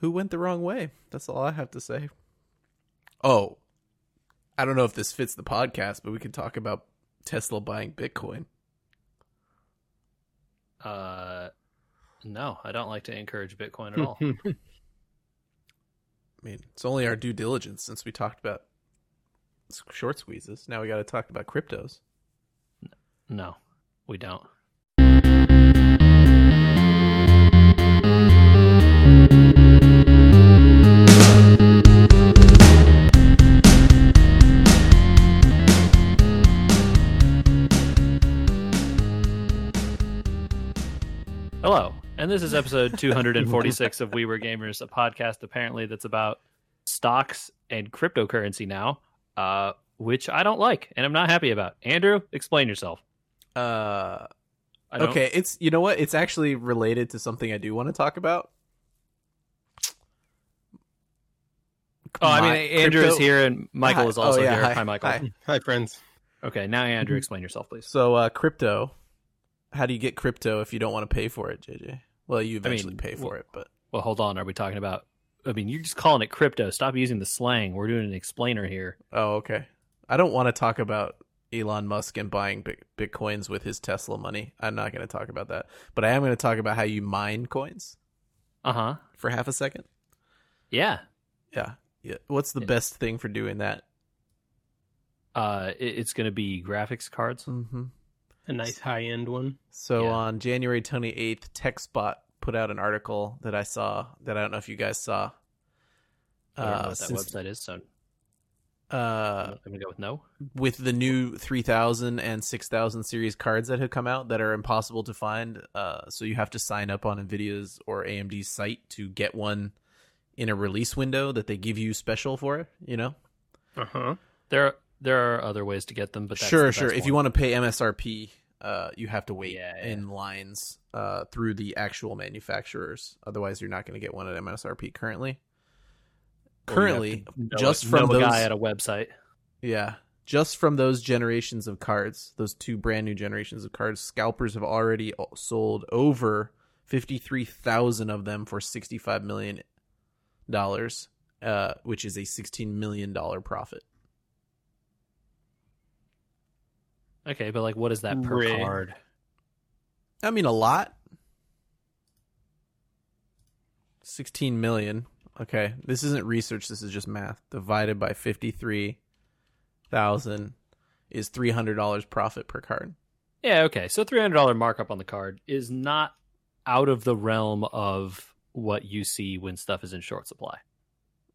who went the wrong way? That's all I have to say. Oh, I don't know if this fits the podcast, but we can talk about Tesla buying Bitcoin. Uh, no, I don't like to encourage Bitcoin at all. I mean, it's only our due diligence since we talked about short squeezes. Now we got to talk about cryptos. no, we don't. And this is episode 246 of We Were Gamers, a podcast apparently that's about stocks and cryptocurrency now, uh, which I don't like and I'm not happy about. Andrew, explain yourself. Uh, okay, it's you know what? It's actually related to something I do want to talk about. Oh, I mean, My- Andrew is here and Michael Hi. is also Oh, yeah, here. hi. Hi, Michael. Hi. Hi, friends. Okay, now Andrew, explain yourself, please. So, uh, crypto. How do you get crypto if you don't want to pay for it, JJ? Well, you eventually mean, pay for well- it, but Well, hold on. Are we talking about? I mean, you're just calling it crypto. Stop using the slang. We're doing an explainer here. oh, okay. I don't want to talk about Elon Musk and buying bit- bitcoins with his Tesla money. I'm not going to talk about that, but I am going to talk about how you mine coins Uh huh. for half a second. Yeah. Yeah, yeah. What's the Yeah. best thing for doing that? Uh, it, it's going to be graphics cards. Mm-hmm. A nice high end one. So Yeah. on January 28th, TechSpot put out an article that I saw that I don't know if you guys saw. I don't know Uh, what that since- website is, so uh, I'm going to go with no. with the new 3000 and 6000 series cards that have come out that are impossible to find. Uh, so you have to sign up on Nvidia's or AMD's site to get one in a release window that they give you special for it. You know, Uh huh. There, there are other ways to get them, but that's sure, sure. If you want to pay MSRP, uh, you have to wait Yeah, yeah. in lines uh, through the actual manufacturers. Otherwise, you're not going to get one at MSRP currently. Or you have Currently, to know just from know those, guy at a website. yeah, just from those generations of cards, those two brand new generations of cards, scalpers have already sold over fifty-three thousand of them for sixty-five million dollars, uh, which is a sixteen million dollar profit. Okay, but like, what is that per card? I mean, a lot. 16 million. Okay. This isn't research. This is just math. Divided by 53,000 is $300 profit per card. Yeah, okay. So three hundred dollar markup on the card is not out of the realm of what you see when stuff is in short supply.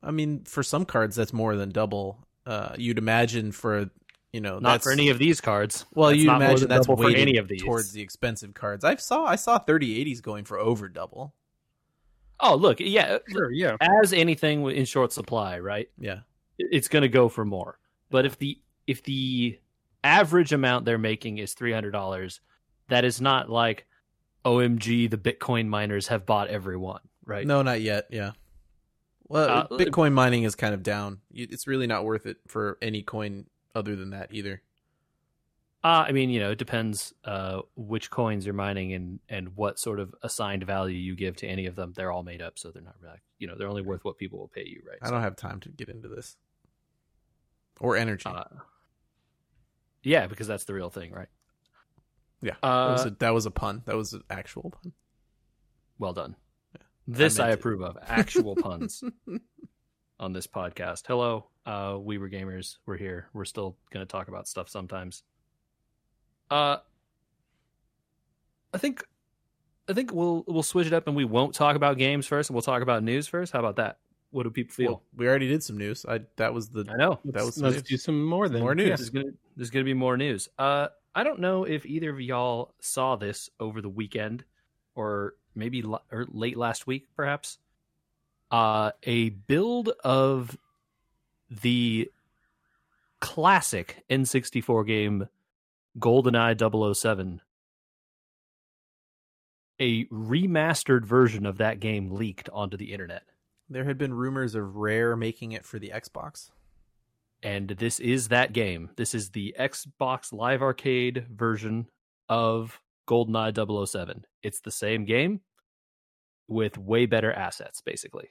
I mean, for some cards, that's more than double. Uh, you'd imagine for, you know, Not for any of these cards. Well, you'd not more imagine than that's double for any of these. towards the expensive cards. I saw, I saw 3080s going for over double. Oh, look, yeah. Sure. Yeah. As anything in short supply, right? Yeah. It's going to go for more. But if the if the average amount they're making is three hundred dollars, that is not like, OMG, the Bitcoin miners have bought everyone right? No, not yet. Yeah. Well, Uh, Bitcoin mining is kind of down. It's really not worth it for any coin other than that either. Uh, I mean, you know, it depends uh, which coins you're mining and and what sort of assigned value you give to any of them. They're all made up, so they're not really, you know, they're only worth what people will pay you, right? I don't have time to get into this. Or energy. Uh, yeah, because that's the real thing, right? yeah. Uh, that, was a, that was a pun. That was an actual pun. Well done. This I, it. approve of. Actual puns on this podcast. Hello, uh, we were gamers. We're here. We're still going to talk about stuff sometimes. Uh, I think, I think we'll we'll switch it up and we won't talk about games first, and we'll talk about news first. How about that? What do people feel? Well, we already did some news. I that was the I know. that was Let's, some let's news. do some more then. More news. Yeah. There's gonna there's gonna be more news. Uh, I don't know if either of y'all saw this over the weekend, or maybe l- or late last week, perhaps. Uh, a build of the classic N64 game GoldenEye 007. A remastered version of that game leaked onto the internet. There had been rumors of Rare making it for the Xbox. and this is that game. This is the Xbox Live Arcade version of GoldenEye 007. It's the same game with way better assets, basically.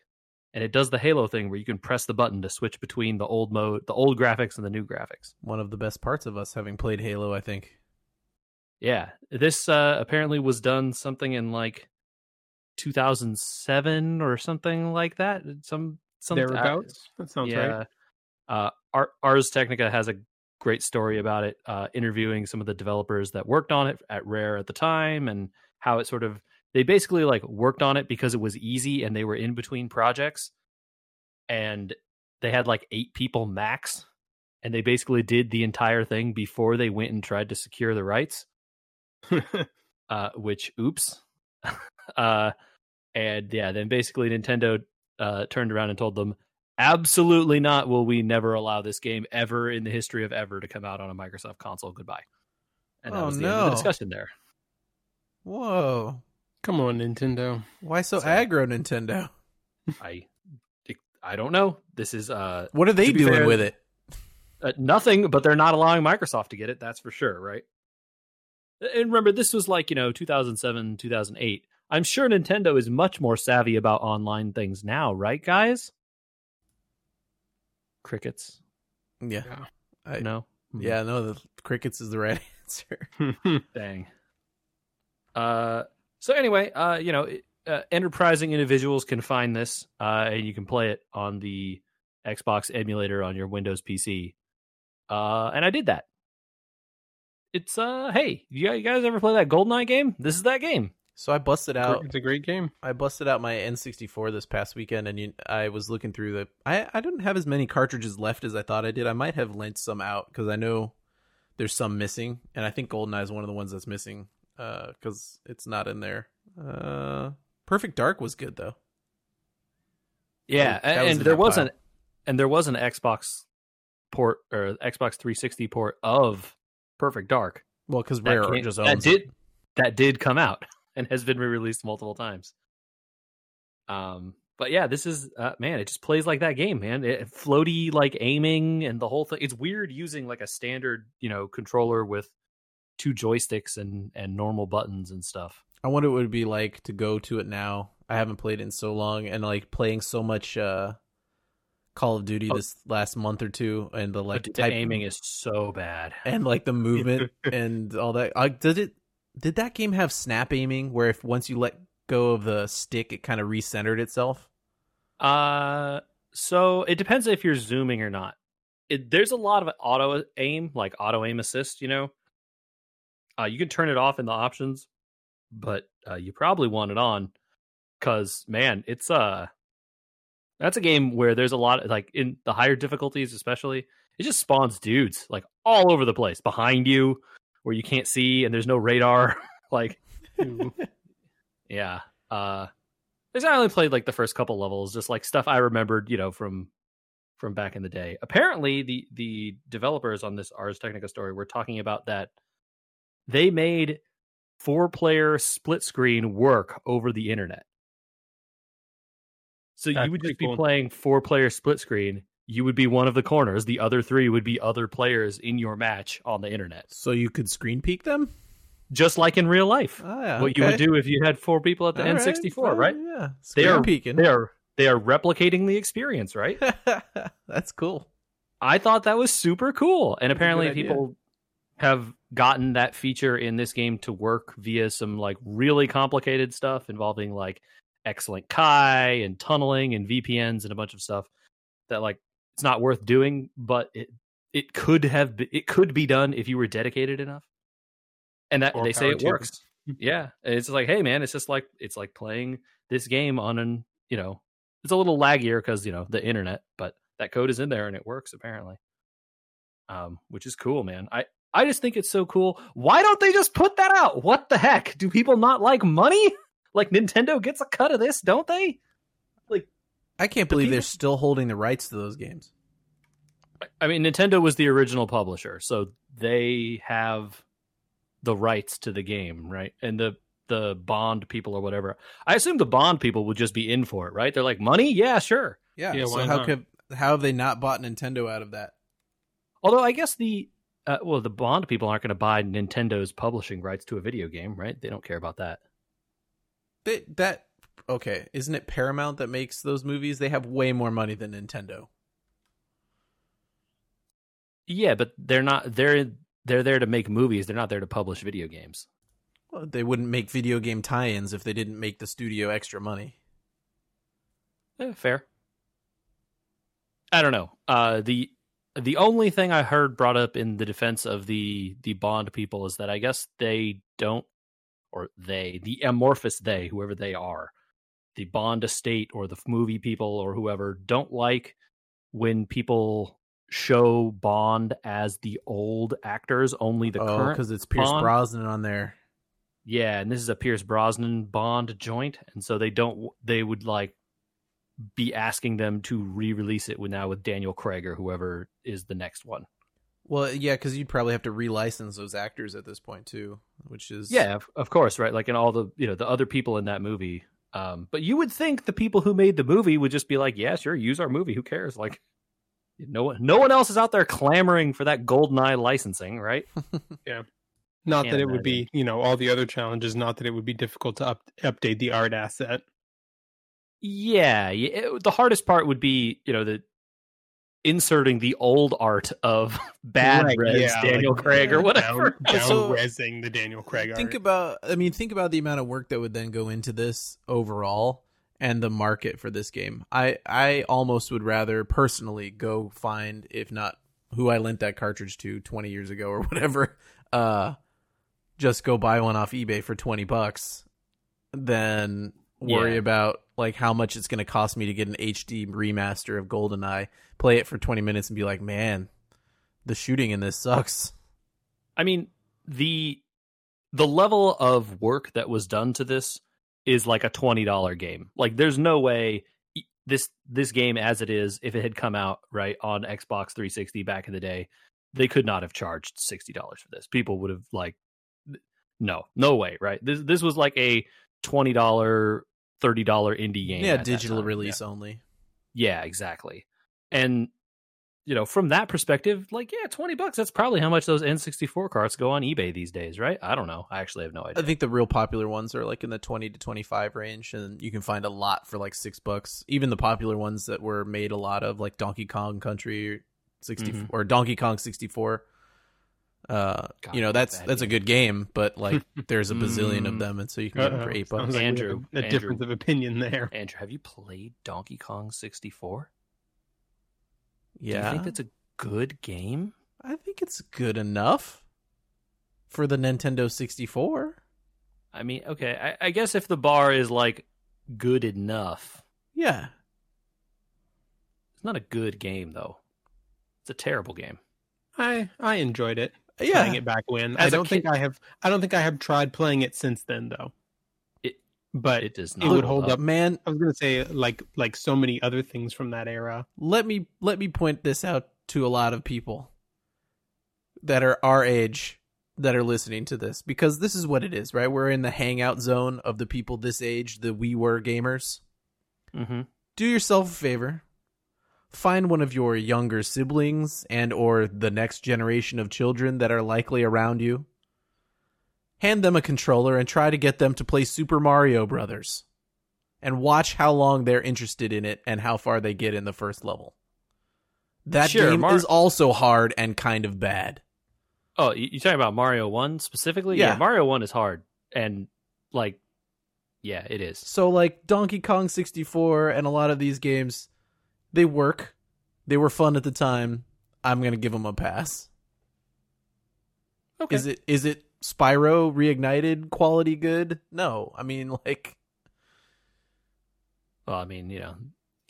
and it does the Halo thing where you can press the button to switch between the old mode, the old graphics, and the new graphics. One of the best parts of us having played Halo, I think. Yeah, this uh, apparently was done something in like 2007 or something like that. Some some thereabouts. that sounds yeah. right. Uh, Ar- Ars Technica has a great story about it, uh, interviewing some of the developers that worked on it at Rare at the time, and how it sort of they basically like worked on it because it was easy and they were in between projects, and they had like eight people max, and they basically did the entire thing before they went and tried to secure the rights. uh, which oops. uh, and yeah, then basically Nintendo uh, turned around and told them, absolutely not will we never allow this game ever in the history of ever to come out on a Microsoft console. Goodbye. And that Oh, was the end of no. the discussion there. Whoa. Come on, Nintendo. Why so So- aggro, Nintendo? I I don't know. This is uh, What are they doing fair- with it? uh nothing, but they're not allowing Microsoft to get it. That's for sure, right? And remember, this was like you know 2007, 2008. I'm sure Nintendo is much more savvy about online things now, right, guys? Crickets, Yeah. Yeah. I- no, Yeah, no, the crickets is the right answer. Dang. Uh, so anyway, uh, you know, uh, enterprising individuals can find this, uh, and you can play it on the Xbox emulator on your Windows PC. Uh, and I did that. It's uh, hey, you guys- you guys ever play that GoldenEye game? This is that game. So I busted out it's a great game. I busted out my N64 this past weekend, and you, I was looking through the. I I didn't have as many cartridges left as I thought I did. I might have lent some out because I know there's some missing, and I think GoldenEye is one of the ones that's missing because it's not in there. Uh, Perfect Dark was good though. Yeah, That was and there was an and there was an Xbox port or Xbox 360 port of Perfect Dark. Well, because Rare came- just that did it. that did come out and has been re-released multiple times. Um, but yeah, this is uh, man, it just plays like that game, man. It, floaty like aiming and the whole thing. It's weird using like a standard, you know, controller with two joysticks and and normal buttons and stuff. I wonder what it would be like to go to it now. I haven't played it in so long, and like playing so much uh, Call of Duty Oh. this last month or two, and the like the type aiming is so bad. and like the movement and all that. Uh, did it? Did that game have snap aiming, where if once you let go of the stick, it kind of recentered itself? Uh, so it depends if you're zooming or not. It, there's a lot of auto aim, like auto aim assist. You know, uh, you can turn it off in the options, but uh, you probably want it on because man, it's uh, that's a game where there's a lot of like in the higher difficulties, especially it just spawns dudes like all over the place behind you where you can't see and there's no radar. like, yeah. Uh because I only played like the first couple levels, just like stuff I remembered, you know, from from back in the day. Apparently, the the developers on this Ars Technica story were talking about that they made four player split screen work over the internet. So That's you would just be cool. playing four player split screen. You would be one of the corners. The other three would be other players in your match on the internet, So you could screen peek them. just like in real life. Oh, yeah, what you would do if you had four people at the All right, N64, fine, right? Yeah, They screen are peeking. they are they are replicating the experience, right? That's cool. I thought that was super cool, and apparently people idea. Have gotten that feature in this game to work via some like really complicated stuff involving like XLink Kai and tunneling and VPNs and a bunch of stuff that like it's not worth doing, but it it could have be, it could be done if you were dedicated enough. And that More they say it works. yeah, it's like hey man, it's just like it's like playing this game on an you know it's a little laggier because you know the internet, but that code is in there and it works apparently. Um, which is cool, man. I I just think it's so cool. Why don't they just put that out? What the heck? Do people not like money? Like Nintendo gets a cut of this, don't they? Like I can't believe they're still holding the rights to those games. I mean, Nintendo was the original publisher, so they have the rights to the game, right? And the the Bond people or whatever. I assume the Bond people would just be in for it, right? They're like, money, yeah, sure. Yeah. Yeah, so how not? could how have they not bought Nintendo out of that? Although I guess the uh, well, the Bond people aren't going to buy Nintendo's publishing rights to a video game, right? They don't care about that. They, that okay, isn't it Paramount that makes those movies? They have way more money than Nintendo. Yeah, but they're not. They're they're there to make movies. They're not there to publish video games. Well, they wouldn't make video game tie-ins if they didn't make the studio extra money. Eh, fair. I don't know. Uh, the the only thing I heard brought up in the defense of the the Bond people is that I guess they don't, or they the amorphous they whoever they are, the Bond estate or the movie people or whoever don't like when people show Bond as the old actors, only the oh, current because it's Pierce Bond? Brosnan on there. Yeah, and this is a Pierce Brosnan Bond joint, and so they don't. They would like be asking them to re-release it with now with Daniel Craig or whoever is the next one. Well, yeah, because you'd probably have to relicense those actors at this point too, which is Yeah, of, of course, right? Like in all the you know the other people in that movie. Um, but you would think the people who made the movie would just be like, "Yeah, sure, use our movie. Who cares?" Like, no one, no one else is out there clamoring for that GoldenEye licensing, right? Yeah. Not that it would be, you know, all the other challenges. Not that it would be difficult to up, update the art asset. Yeah, yeah it- the hardest part would be you know the inserting the old art of bad Right, Reds yeah, Daniel like, Craig or whatever. Down, Also, resing the Daniel Craig art. think about i mean think about the amount of work that would then go into this overall and the market for this game i i almost would rather personally go find if not who i lent that cartridge to 20 years ago or whatever uh just go buy one off ebay for 20 bucks than worry Yeah. about like how much it's going to cost me to get an hd remaster of goldeneye play it for 20 minutes and be like man the shooting in this sucks I mean, the the level of work that was done to this is like a twenty dollar game. Like, there's no way this this game as it is, if it had come out right on Xbox 360 back in the day, they could not have charged sixty dollars for this. People would have like, no, no way, right? This this was like a twenty dollar, thirty dollar indie game. yeah digital release only Yeah, exactly. And you know, from that perspective, like, yeah, twenty bucks. That's probably how much those N sixty four carts go on eBay these days, right? I don't know. I actually have no idea. I think the real popular ones are like in the 20 to 25 range, and you can find a lot for like six bucks. Even the popular ones that were made a lot of, like Donkey Kong Country 60 Mhm. or Donkey Kong 64. Uh, God, you know that's bad that's a good game, but like there's a bazillion of Mm. them, and so you can get them for Uh-oh. eight Sounds bucks. like we have Andrew, a, a Andrew. difference of opinion there. Andrew, have you played Donkey Kong sixty four? Do Yeah, you think that's a good game? I think it's good enough for the Nintendo 64. I mean, okay, I, I guess if the bar is like good enough, Yeah, it's not a good game though. It's a terrible game. I I enjoyed it yeah. playing it back when. I As a don't think I have. I don't think I have tried playing it since then though. It- but It does it not. would hold up. Man, I was gonna say like like so many other things from that era. let me let me point this out to a lot of people that are our age that are listening to this because this is what it is, right? We're in the hangout zone of the people this age, the we were gamers. Mm-hmm. Do yourself a favor. Find one of your younger siblings and or the next generation of children that are likely around you. Hand them a controller and try to get them to play Super Mario Brothers. And watch how long they're interested in it and how far they get in the first level. That Sure, game Mar- is also hard and kind of bad. Oh, you talking about Mario One specifically? Yeah. Mario One is hard, and like, yeah, it is. So like Donkey Kong 64 and a lot of these games, they work. They were fun at the time. I'm going to give them a pass. Okay. Is it is it Spyro reignited quality good? No. I mean like Well, I mean, you know,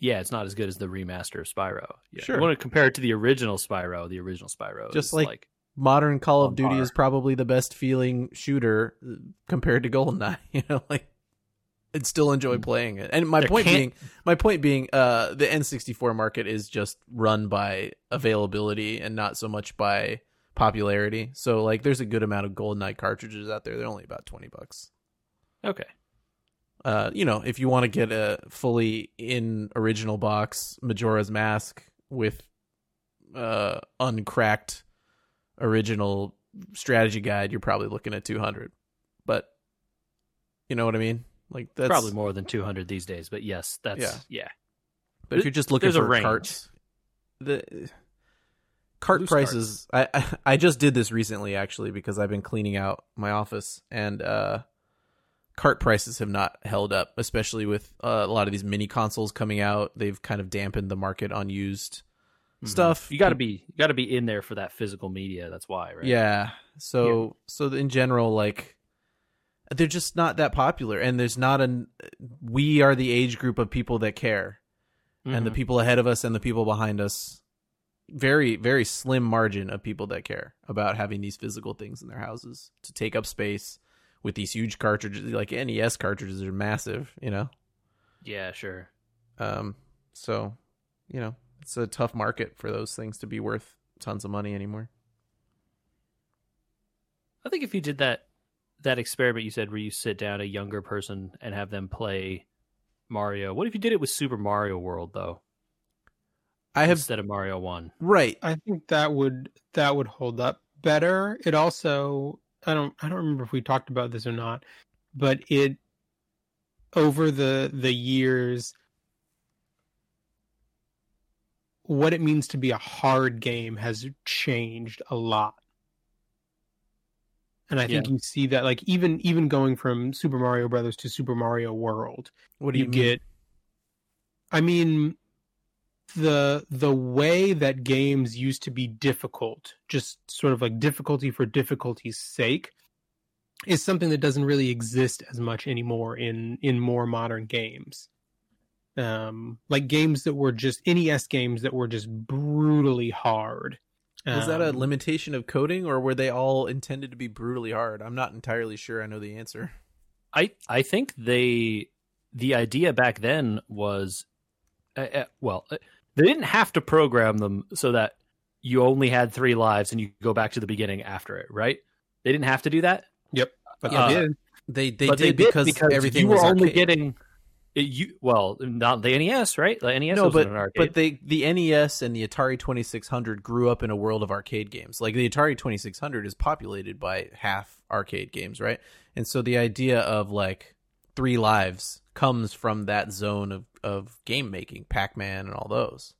yeah, it's not as good as the remaster of Spyro. Yeah. Sure. You want to compare it to the original Spyro? The original Spyro, Just is like- modern Call of Duty par. is probably the best feeling shooter uh, compared to GoldenEye, you know, like I'd still enjoy playing it. And my. There point being my point being uh the N64 market is just run by availability and not so much by popularity. So like there's a good amount of GoldenEye cartridges out there. They're only about 20 bucks. okay, uh, you know, if you want to get a fully in original box Majora's Mask with uh uncracked original strategy guide, you're probably looking at 200. But you know what I mean? Like that's Probably more than 200 these days, but yes, that's Yeah. yeah. But if you're just looking a for range. carts, the cart Loose prices. I, I I just did this recently actually because I've been cleaning out my office and uh, cart prices have not held up, especially with uh, a lot of these mini consoles coming out. They've kind of dampened the market on used Mhm. stuff. You got to be you got to be in there for that physical media. That's why, right? Yeah. So so in general, like they're just not that popular, and there's not an. We are the age group of people that care. and the Mhm. people ahead of us and the people behind us very very slim margin of people that care about having these physical things in their houses to take up space with these huge cartridges like NES cartridges are massive you know yeah, sure. um so you know it's a tough market for those things to be worth tons of money anymore I think if you did that that experiment you said where you sit down a younger person and have them play Mario. What if you did it with Super Mario World though, I have instead of Mario 1? right I think that would that would hold up better. It also I don't I don't remember if we talked about this or not, but it over the the years what it means to be a hard game has changed a lot. And I think you see that like even even going from Super Mario Brothers to Super Mario World, what do you, you, get i mean the the way that games used to be difficult just sort of like difficulty for difficulty's sake is something that doesn't really exist as much anymore in in more modern games. Um like games that were just nes games that were just brutally hard was that a Um, limitation of coding or were they all intended to be brutally hard i'm not entirely sure i know the answer I I think they the idea back then was uh, uh, well uh, they didn't have to program them so that you only had three lives and you go back to the beginning after it, right? They didn't have to do that. Yep, but uh, they did they they but did they because, because everything you were was only arcade. getting it, you well not the NES right the NES no, was but an arcade but they the NES and the Atari Twenty Six Hundred grew up in a world of arcade games. Like the Atari Twenty Six Hundred is populated by half arcade games, right? And so the idea of like three lives comes from that zone of of game making, Pac Man and all those.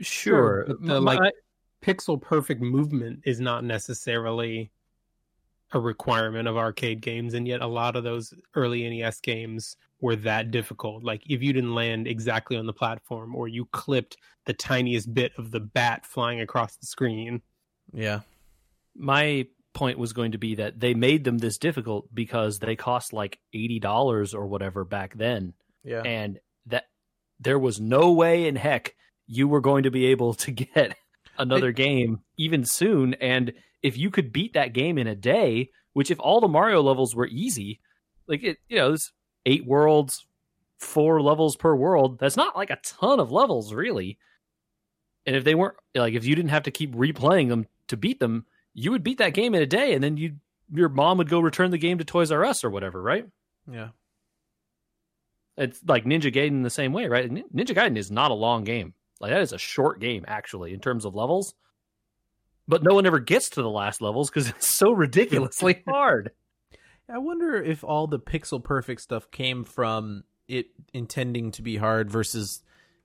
sure, but the, My- like pixel perfect movement is not necessarily a requirement of arcade games and yet a lot of those early NES games were that difficult like if you didn't land exactly on the platform or you clipped the tiniest bit of the bat flying across the screen Yeah, my point was going to be that they made them this difficult because they cost like eighty dollars or whatever back then, yeah. and that there was no way in heck you were going to be able to get another game even soon. And if you could beat that game in a day, which if all the Mario levels were easy, like it, you know, it's eight worlds, four levels per world. That's not like a ton of levels, really. And if they weren't like, if you didn't have to keep replaying them to beat them, you would beat that game in a day, and then you your mom would go return the game to Toys R Us or whatever, right? yeah. It's like Ninja Gaiden the same way, right? Ninja Gaiden is not a long game. Like that is a short game actually in terms of levels. But no one ever gets to the last levels because it's so ridiculously hard. I wonder if all the pixel perfect stuff came from it intending to be hard versus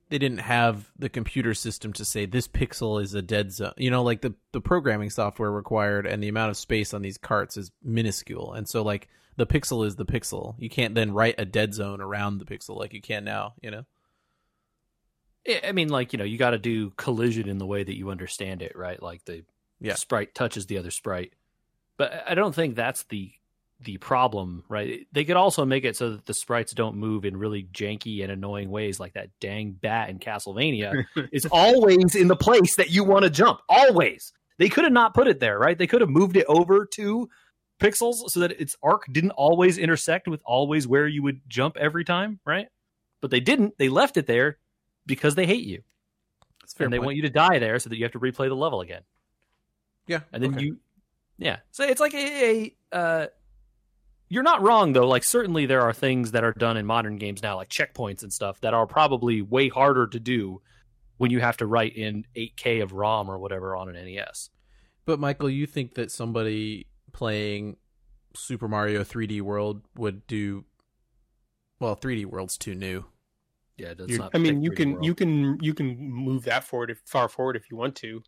they didn't have the computer system to say this pixel is a dead zone. You know, like the the programming software required and the amount of space on these carts is minuscule. And so like the pixel is the pixel. You can't then write a dead zone around the pixel like you can now, you know. I mean, like you know, you got to do collision in the way that you understand it, right? Like the Yeah. sprite touches the other sprite. But I don't think that's the the problem, right? They could also make it so that the sprites don't move in really janky and annoying ways, like that dang bat in Castlevania is always in the place that you want to jump. Always. They could have not put it there, right? They could have moved it over to pixels so that its arc didn't always intersect with always where you would jump every time, right? But they didn't. They left it there because they hate you and they point. want you to die there so that you have to replay the level again. Yeah. And then okay. you, yeah. So it's like a, a uh, you're not wrong though. Like certainly there are things that are done in modern games now, like checkpoints and stuff, that are probably way harder to do when you have to write in 8K of ROM or whatever on an NES. But Michael, you think that somebody playing Super Mario 3D World would do Well, 3D World's too new. Yeah, it does You're- not. I mean, you can World. you can you can move that forward if far forward if you want to.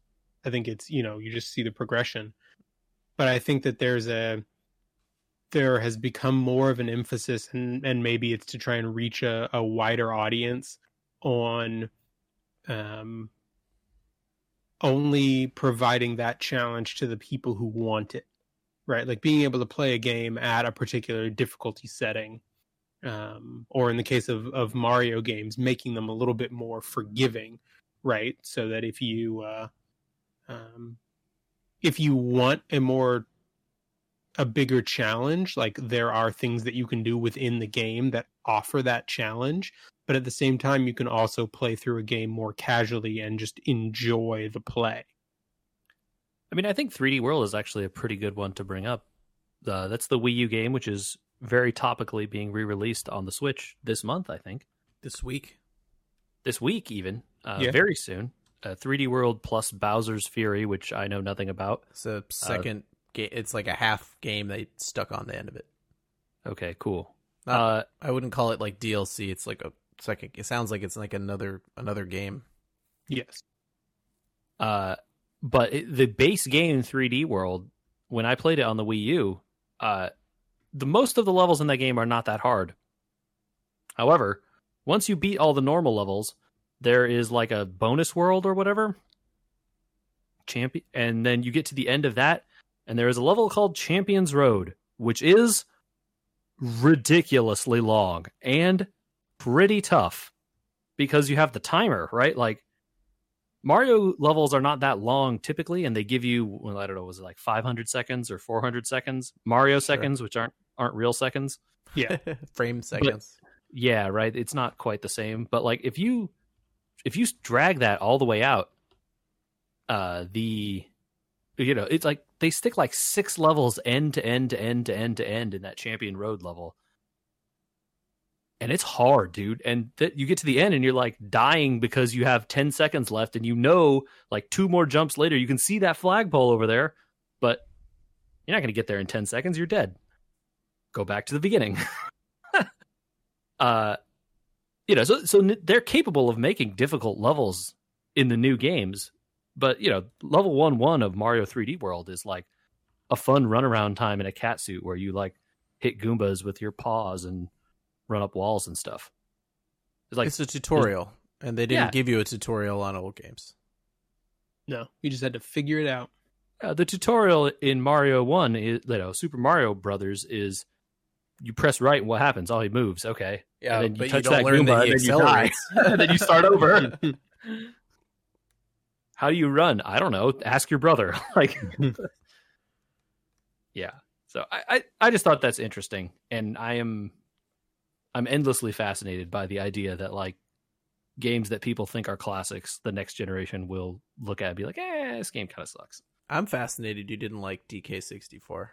I think it's you know you just see the progression, but I think that there's a there has become more of an emphasis and and maybe it's to try and reach a, a wider audience on um only providing that challenge to the people who want it right like being able to play a game at a particular difficulty setting um, or in the case of, of Mario games, making them a little bit more forgiving, right? So that if you uh, um, if you want a more a bigger challenge, like there are things that you can do within the game that offer that challenge, but at the same time, you can also play through a game more casually and just enjoy the play. I mean, I think 3D World is actually a pretty good one to bring up. Uh, that's the Wii U game, which is very topically being re-released on the Switch this month. I think This week, this week, even uh, Yeah. very soon. Uh, 3D World plus Bowser's Fury, which I know nothing about. it's a second game. It's like a half game they stuck on the end of it. Okay, cool. Not- Uh, I wouldn't call it like DLC. It's like a second. It sounds like it's like another another game. Yes. Uh, but it, the base game 3D World, when I played it on the Wii U, uh, the most of the levels in that game are not that hard. However, once you beat all the normal levels, there is like a bonus world or whatever. Champion, and then you get to the end of that, and there is a level called Champions Road, which is ridiculously long and pretty tough because you have the timer, right? Like Mario levels are not that long typically, and they give you well, I don't know, was it like 500 seconds or 400 seconds? Mario seconds, which aren't aren't real seconds. Yeah. Frame seconds. Yeah, right. It's not quite the same, but like if you if you drag that all the way out, uh, the you know it's like they stick like six levels end to end to end to end to end in that Champion Road level, and it's hard, dude. And you get to the end and you're like dying because you have ten seconds left, and you know like two more jumps later you can see that flagpole over there, but you're not going to get there in ten seconds. You're dead. Go back to the beginning. uh you know so so they're capable of making difficult levels in the new games but you know level 1 1 of Mario 3D World is like a fun runaround time in a cat suit where you like hit goombas with your paws and run up walls and stuff it's like it's a tutorial, and they didn't Yeah. give you a tutorial on old games. No, you just had to figure it out. uh, the tutorial in Mario 1 is you know Super Mario Brothers is you press right and what happens oh he moves okay Yeah, then you but you don't that learn that Goomba he and then you die. accelerates. and then you start over How do you run? I don't know. Ask your brother. like, yeah. So I, I, I just thought that's interesting, and I am, I'm endlessly fascinated by the idea that like games that people think are classics, the next generation will look at and be like, eh, this game kind of sucks. I'm fascinated you didn't like DK64.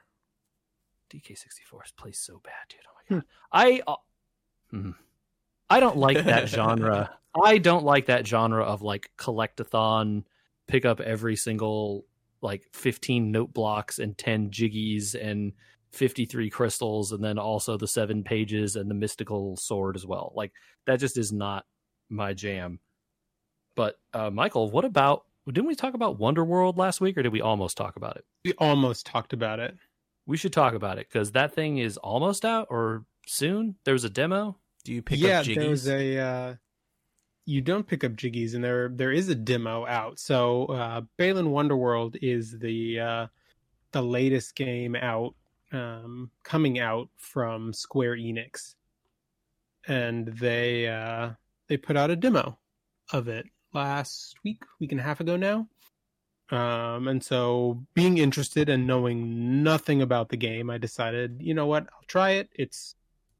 DK64 plays so bad, dude. Oh my god. I uh, hmm. I don't like that genre. I don't like that genre of like collectathon, pick up every single like 15 note blocks and 10 jiggies and 53 crystals and then also the seven pages and the mystical sword as well. Like that just is not my jam. But uh Michael, what about didn't we talk about Wonder World last week or did we almost talk about it? We almost talked about it. We should talk about it because that thing is almost out or soon. There was a demo. Do you pick yeah, up jiggies? there's a. Uh, you don't pick up jiggies, and there there is a demo out. So, uh, Balan Wonderworld is the uh, the latest game out, um, coming out from Square Enix, and they uh, they put out a demo of it last week, week and a half ago now. Um, and so being interested and knowing nothing about the game, I decided, you know what, I'll try it. It's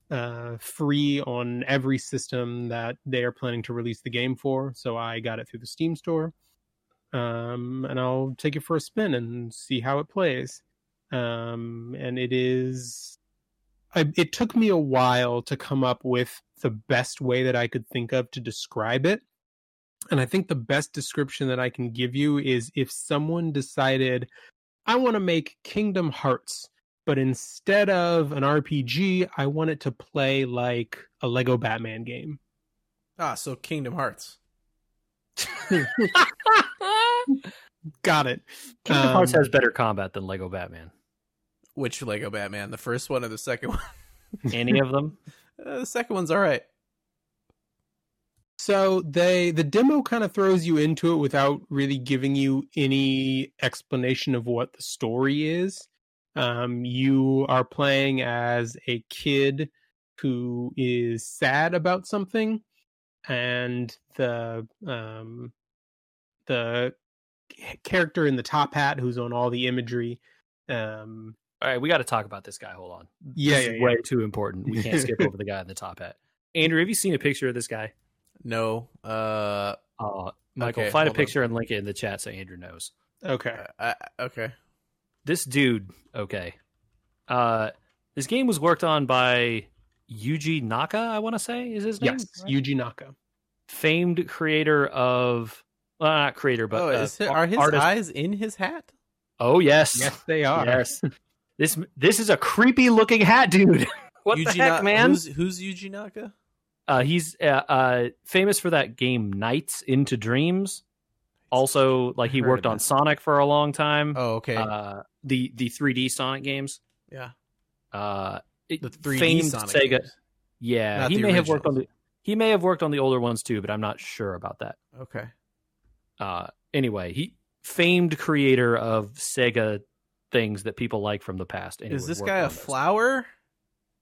uh, free on every system that they are planning to release the game for. So I got it through the Steam store. Um, and I'll take it for a spin and see how it plays. Um, and it is, I, it took me a while to come up with the best way that I could think of to describe it. And I think the best description that I can give you is if someone decided, I want to make Kingdom Hearts but instead of an RPG, I want it to play like a Lego Batman game. Ah, so Kingdom Hearts. Got it. Kingdom Hearts Um, has better combat than Lego Batman. Which Lego Batman? The first one or the second one? Any of them? Uh, the second one's all right. So they the demo kind of throws you into it without really giving you any explanation of what the story is. Um, you are playing as a kid who is sad about something, and the um, the character in the top hat who's on all the imagery. Um, All right, we got to talk about this guy. Hold on. yeah, This yeah, is yeah. way too important. We can't skip over the guy in the top hat. Andrew, have you seen a picture of this guy? No. Uh. Uh, Michael, Okay, find a hold on. picture and link it in the chat so Andrew knows. Okay. I, okay. This dude, okay. Uh, this game was worked on by Yuji Naka, I want to say is his name. Yes, right? Yuji Naka. Famed creator of, well, not creator, but oh, uh, it, are his artist. eyes in his hat? Oh yes, Yes, they are. yes. This this is a creepy looking hat, dude. what the heck, Na- man? Who's, who's Yuji Naka? Uh, he's uh, uh, famous for that game Nights into Dreams. Also, like he Heard worked on. Sonic for a long time. Oh, okay. The the 3D Sonic games. yeah. Uh, it- The 3D famed Sonic. Sega. games. Yeah, Not he the may have worked on the he may have worked on the older ones too, but I'm not sure about that. Okay. Uh, anyway, he famed creator of Sega things that people like from the past. and Is this guy a those. flower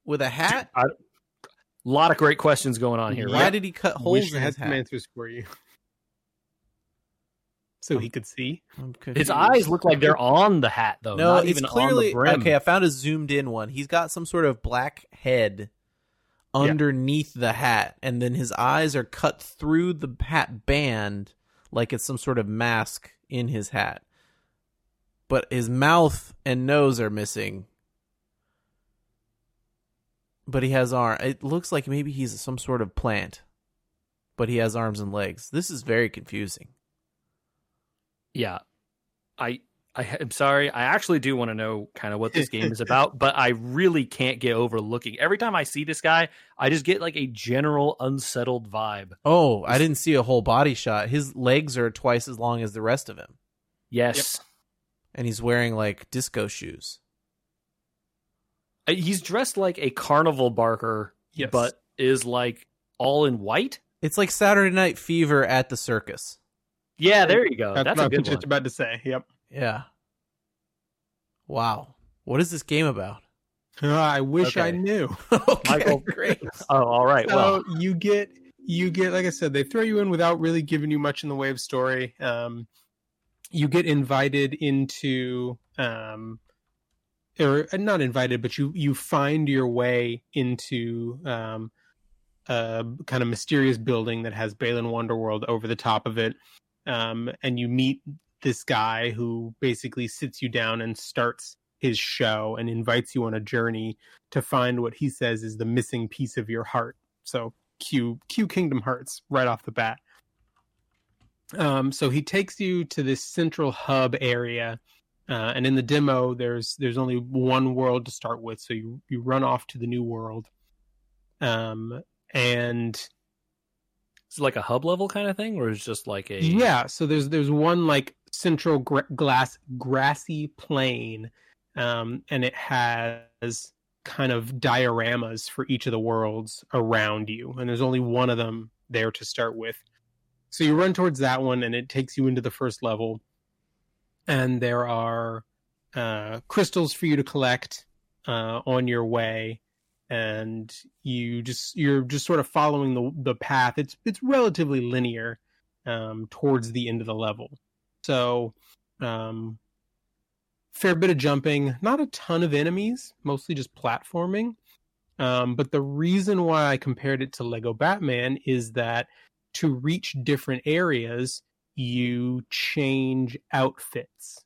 with a hat? A lot of great questions going on here. Why right? did he cut holes Wish I in his hat? answers for you. So he could see. His eyes look like they're on the hat though. No, not it's even clearly on the brim. okay. I found a zoomed in one. He's got some sort of black head underneath the hat, and then his eyes are cut through the hat band like it's some sort of mask in his hat. But his mouth and nose are missing. But he has arm. It looks like maybe he's some sort of plant. But he has arms and legs. This is very confusing. Yeah, I I am sorry. I actually do want to know kind of what this game is about, but I really can't get over looking. Every time I see this guy, I just get like a general unsettled vibe. Oh, I didn't see a whole body shot. His legs are twice as long as the rest of him. Yes, And he's wearing like disco shoes. Uh, he's dressed like a carnival barker, Yes. but is like all in white. It's like Saturday Night Fever at the circus. Yeah, there you go. That's, That's, what a I good was just one. about to say. Yep. Yeah. Wow. What is this game about? Uh, I wish I knew. okay, Michael. great. Oh, all right. So Well, you get you get like I said, they throw you in without really giving you much in the way of story. Um, you get invited into um, or uh, not invited, but you you find your way into um, a kind of mysterious building that has Balan Wonderworld over the top of it, um, and you meet this guy who basically sits you down and starts his show and invites you on a journey to find what he says is the missing piece of your heart. So cue cue Kingdom Hearts right off the bat. Um, so he takes you to this central hub area, uh, and in the demo, there's there's only one world to start with. So you you run off to the new world, um, and it's like a hub level kind of thing, or it's just like a yeah. So there's there's one like central glass grassy plain, um, and it has kind of dioramas for each of the worlds around you, and there's only one of them there to start with. So you run towards that one, and it takes you into the first level, and there are uh, crystals for you to collect uh, on your way, and you just you're just sort of following the the path. It's it's relatively linear um, towards the end of the level, so um, fair bit of jumping, not a ton of enemies, mostly just platforming. Um, but the reason why I compared it to Lego Batman is that to reach different areas, you change outfits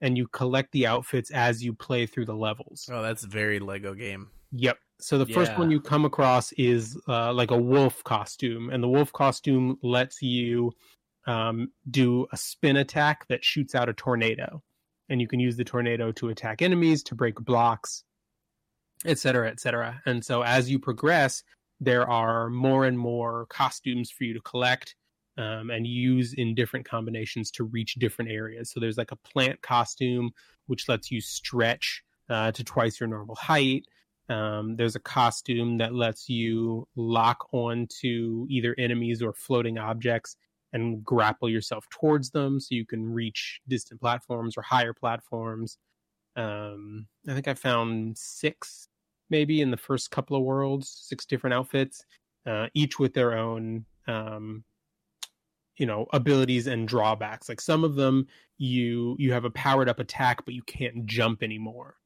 and you collect the outfits as you play through the levels. Oh, that's very Lego game. Yep. So the first one you come across is uh, like a wolf costume, and the wolf costume lets you um, do a spin attack that shoots out a tornado. and you can use the tornado to attack enemies, to break blocks, etc., etc. And so as you progress, there are more and more costumes for you to collect um, and use in different combinations to reach different areas. So there's like a plant costume which lets you stretch uh, to twice your normal height. Um, there's a costume that lets you lock onto either enemies or floating objects and grapple yourself towards them so you can reach distant platforms or higher platforms. Um, I think I found six maybe in the first couple of worlds, six different outfits, uh, each with their own, um, you know, abilities and drawbacks. Like some of them, you you have a powered up attack, but you can't jump anymore.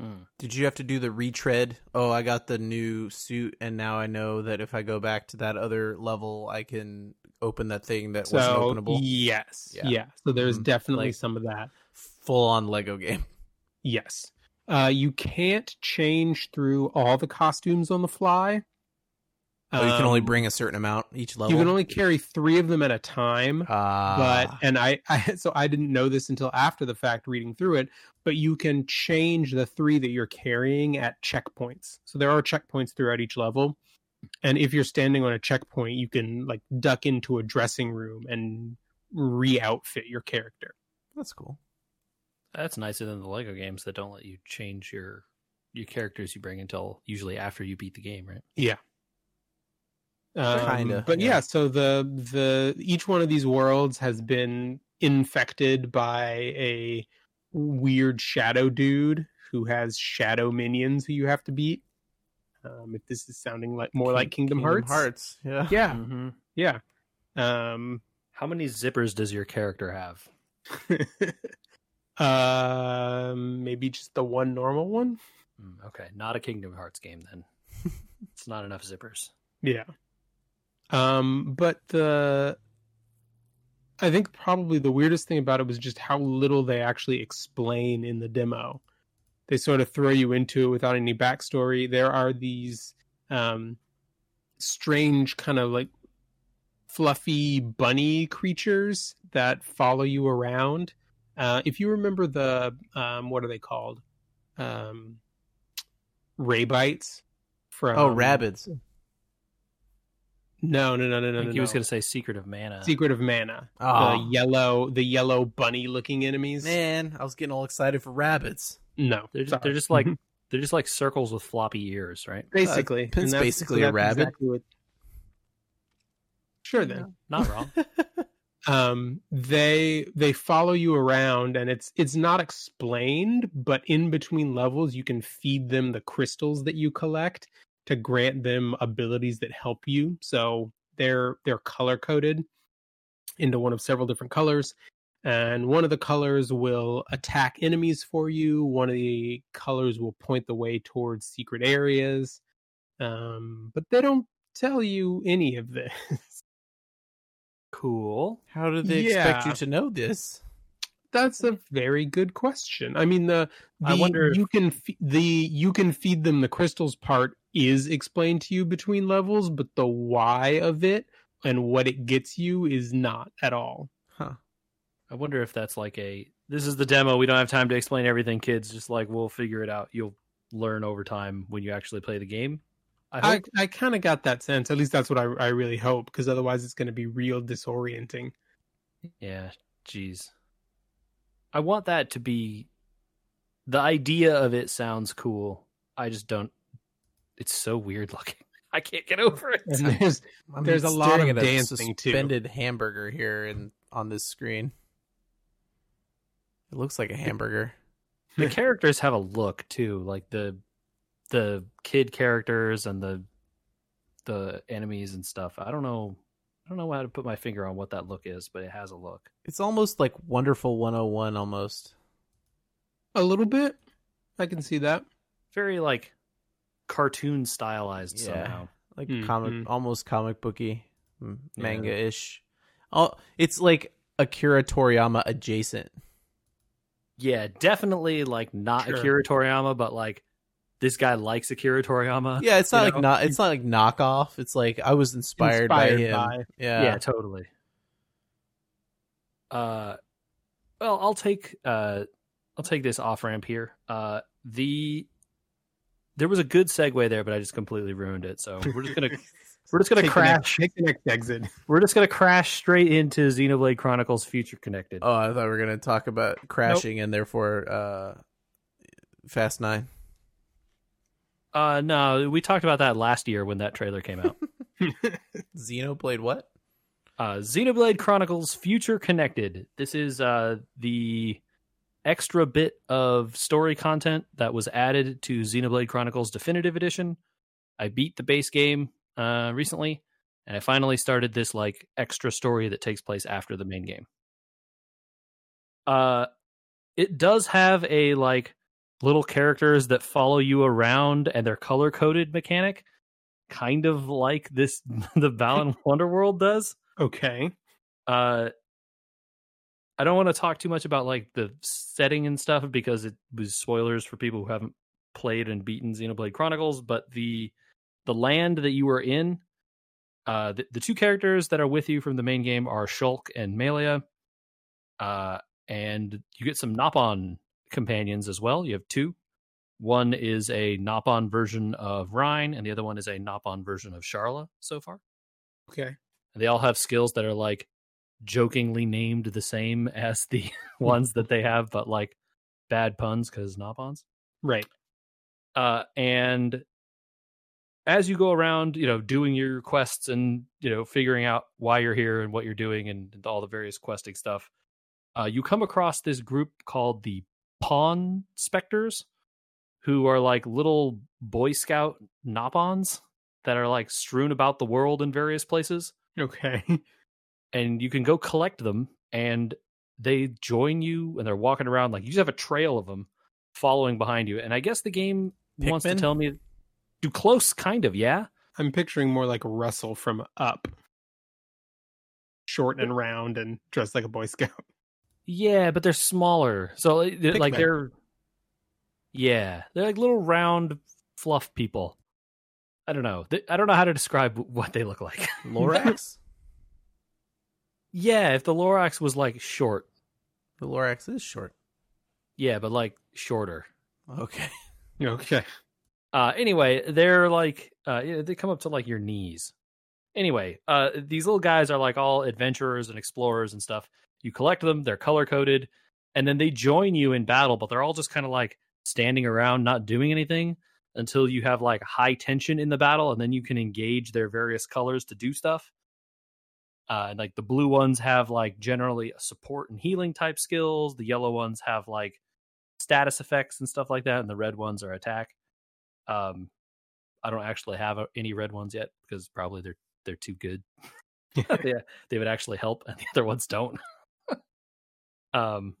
Mm. Did you have to do the retread? Oh, I got the new suit, and now I know that if I go back to that other level, I can open that thing that wasn't openable. yes, Yeah. yeah. So there's Mhm. definitely Like- some of that. Full on Lego game. Yes. Uh, you can't change through all the costumes on the fly. Oh, you can only Um, bring a certain amount each level. You can only carry three of them at a time. Ah, but and I, I so I didn't know this until after the fact reading through it. But you can change the three that you're carrying at checkpoints. So there are checkpoints throughout each level, and if you're standing on a checkpoint, you can like duck into a dressing room and re-outfit your character. that's cool. That's nicer than the Lego games that don't let you change your your characters you bring until usually after you beat the game, right? Yeah. Um, Kinda, but yeah. yeah. so the the each one of these worlds has been infected by a weird shadow dude who has shadow minions who you have to beat. Um, if this is sounding like more like Kingdom, Hearts, Hearts. Yeah. yeah, Mm-hmm. yeah. Um, How many zippers does your character have? um, maybe just the one normal one. Mm, okay, not a Kingdom Hearts game then. it's not enough zippers. Yeah. Um, but the I think probably the weirdest thing about it was just how little they actually explain in the demo. They sort of throw you into it without any backstory. There are these um strange kind of like fluffy bunny creatures that follow you around. Uh if you remember the um what are they called? Um Rabites from Oh, rabbits. No, no, no, no, I no, think no. he was no. going to say Secret of Mana. Secret of Mana. Oh, The yellow, the yellow bunny-looking enemies. man, I was getting all excited for rabbits. No, They're just, they're just like they're just like circles with floppy ears, right? basically. it's and that's- basically so a rabbit. exactly what- Sure, then. Not wrong. um they they follow you around and it's it's not explained but in between levels you can feed them the crystals that you collect to grant them abilities that help you so they're they're color coded into one of several different colors and one of the colors will attack enemies for you one of the colors will point the way towards secret areas um but they don't tell you any of this cool. How do they expect you to know this? That's a very good question. I mean, the, the I wonder if- you can fe- the you can feed them the crystals part is explained to you between levels, but the why of it and what it gets you is not at all. Huh. I wonder if that's like a this is the demo. We don't have time to explain everything, kids. Just like we'll figure it out. You'll learn over time when you actually play the game. I I. I, kind of got that sense. At least that's what I I really hope because otherwise it's going to be real disorienting. yeah. Jeez. I want that to be. The idea of it sounds cool. I just don't. It's so weird looking. I can't get over it. And there's I'm There's a lot of at a dancing, too. suspended hamburger here and on this screen. It looks like a hamburger. the characters have a look too like the the kid characters and the the enemies and stuff i don't know i don't know how to put my finger on what that look is but it has a look It's almost like Wonderful 101 almost. a little bit. I can see that. very like cartoon stylized Yeah. somehow Like Mm, comic mm. almost comic booky, manga-ish. Oh, it's like Akira Toriyama adjacent. yeah definitely like not Sure. akira toriyama but like this guy likes akira toriyama Yeah, it's not You like know? not it's not like knockoff. It's like I was inspired, by Inspired him. by. Yeah. yeah totally uh Well, I'll take uh, I'll take this off ramp here. Uh, the there was a good segue there, but I just completely ruined it. So we're just gonna we're just gonna Take the next- crash. Take the next exit. We're just gonna crash straight into Xenoblade Chronicles Future Connected. Oh, I thought we were gonna talk about crashing and therefore uh, Fast Nine. Uh, no, we talked about that last year when that trailer came out. Xenoblade what? uh, Xenoblade Chronicles Future Connected. This is uh, the extra bit of story content that was added to Xenoblade Chronicles Definitive Edition. I beat the base game uh, recently, and I finally started this like extra story that takes place after the main game. Uh, it does have a like little characters that follow you around and they're color coded mechanic, kind of like this the Balan Wonderworld does Okay. uh I don't want to talk too much about like the setting and stuff because it was spoilers for people who haven't played and beaten Xenoblade Chronicles, but the the land that you are in, uh the, the two characters that are with you from the main game are Shulk and Melia. Uh and you get some Nopon companions as well. You have two. One is a Nopon version of Reyn, and the other one is a Nopon version of Sharla so far. Okay. And they all have skills that are like jokingly named the same as the ones that they have, but like bad puns because Nopons. Right. Uh, and as you go around, you know, doing your quests and you know figuring out why you're here and what you're doing and all the various questing stuff, uh, you come across this group called the Pawn Specters, who are like little Boy Scout Nopons that are like strewn about the world in various places Okay. and you can go collect them and they join you and they're walking around like you just have a trail of them following behind you and i guess the game wants to tell me do close kind of yeah I'm picturing more like Russell from Up. Short and round and dressed like a Boy Scout. Yeah but they're smaller so like, they're- like they're yeah they're like little round fluff people i don't know i don't know how to describe what they look like Lorax? yeah if the lorax was like short the Lorax is short. yeah but like shorter Okay. Okay. Uh, anyway, they're like uh, they come up to like your knees. Anyway, uh, these little guys are like all adventurers and explorers and stuff. You collect them; they're color coded, and then they join you in battle. But they're all just kind of like standing around, not doing anything until you have like high tension in the battle, and then you can engage their various colors to do stuff. Uh, and like the blue ones have like generally support and healing type skills. The yellow ones have like status effects and stuff like that, and the red ones are attack. Um, I don't actually have uh, any red ones yet because probably they're they're too good. yeah, they would actually help, and the other ones don't. Um,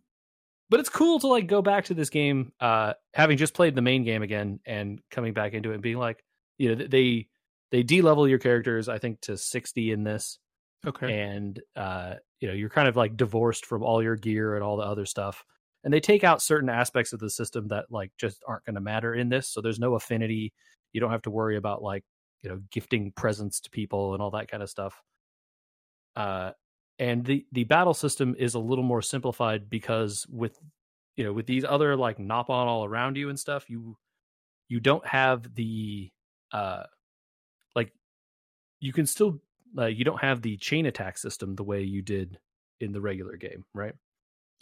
but it's cool to like go back to this game, uh, having just played the main game again and coming back into it and being like, you know, they they de-level your characters, I think, to sixty in this, Okay. and uh, you know, you're kind of like divorced from all your gear and all the other stuff. And they take out certain aspects of the system that like just aren't going to matter in this. So there's no affinity. You don't have to worry about like you know gifting presents to people and all that kind of stuff. Uh, and the the battle system is a little more simplified because with you know with these other like Nopon all around you and stuff, you you don't have the uh like you can still uh, you don't have the chain attack system the way you did in the regular game, right?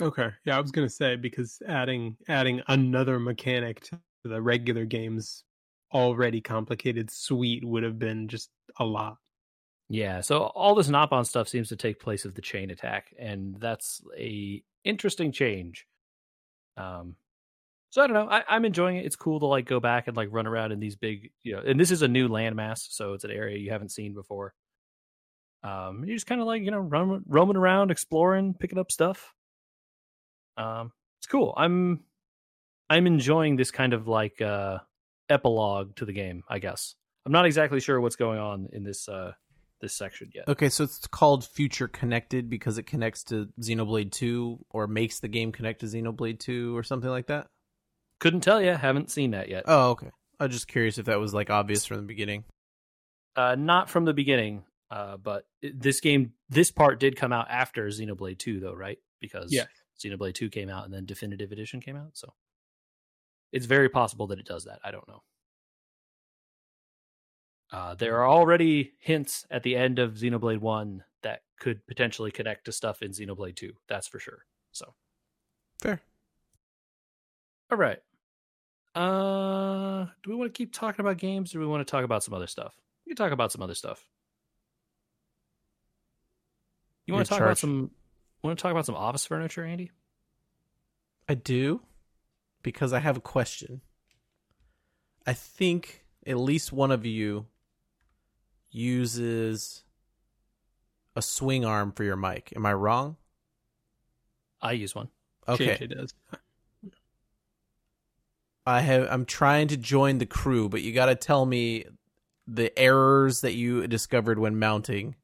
Okay. Yeah, I was gonna say because adding adding another mechanic to the regular game's already complicated suite would have been just a lot. Yeah, so all this Nopon stuff seems to take place of the chain attack, and that's a interesting change. Um, so I don't know. I, I'm enjoying it. It's cool to like go back and like run around in these big, you know, and this is a new landmass, so it's an area you haven't seen before. Um, you're just kind of like you know run, roaming around, exploring, picking up stuff. Um, it's cool. I'm I'm enjoying this kind of like uh epilogue to the game. I guess I'm not exactly sure what's going on in this uh this section yet. Okay, so it's called Future Connected because it connects to Xenoblade 2 or makes the game connect to Xenoblade 2 or something like that. Couldn't tell you. Haven't seen that yet. Oh, okay. I was just curious if that was like obvious from the beginning. Uh, not from the beginning. Uh, but it- this game, this part did come out after Xenoblade 2, though, right? Because Yeah. Xenoblade 2 came out and then Definitive Edition came out. So it's very possible that it does that. I don't know. Uh, there are already hints at the end of Xenoblade 1 that could potentially connect to stuff in Xenoblade 2. That's for sure. So Fair. All right. Uh, do we want to keep talking about games, or do we want to talk about some other stuff? We can talk about some other stuff. You want to talk about some? Want to talk about some office furniture, Andy? I do because I have a question. I think at least one of you uses a swing arm for your mic. Am I wrong? I use one. Okay. JJ does. I have I'm trying to join the crew, but you got to tell me the errors that you discovered when mounting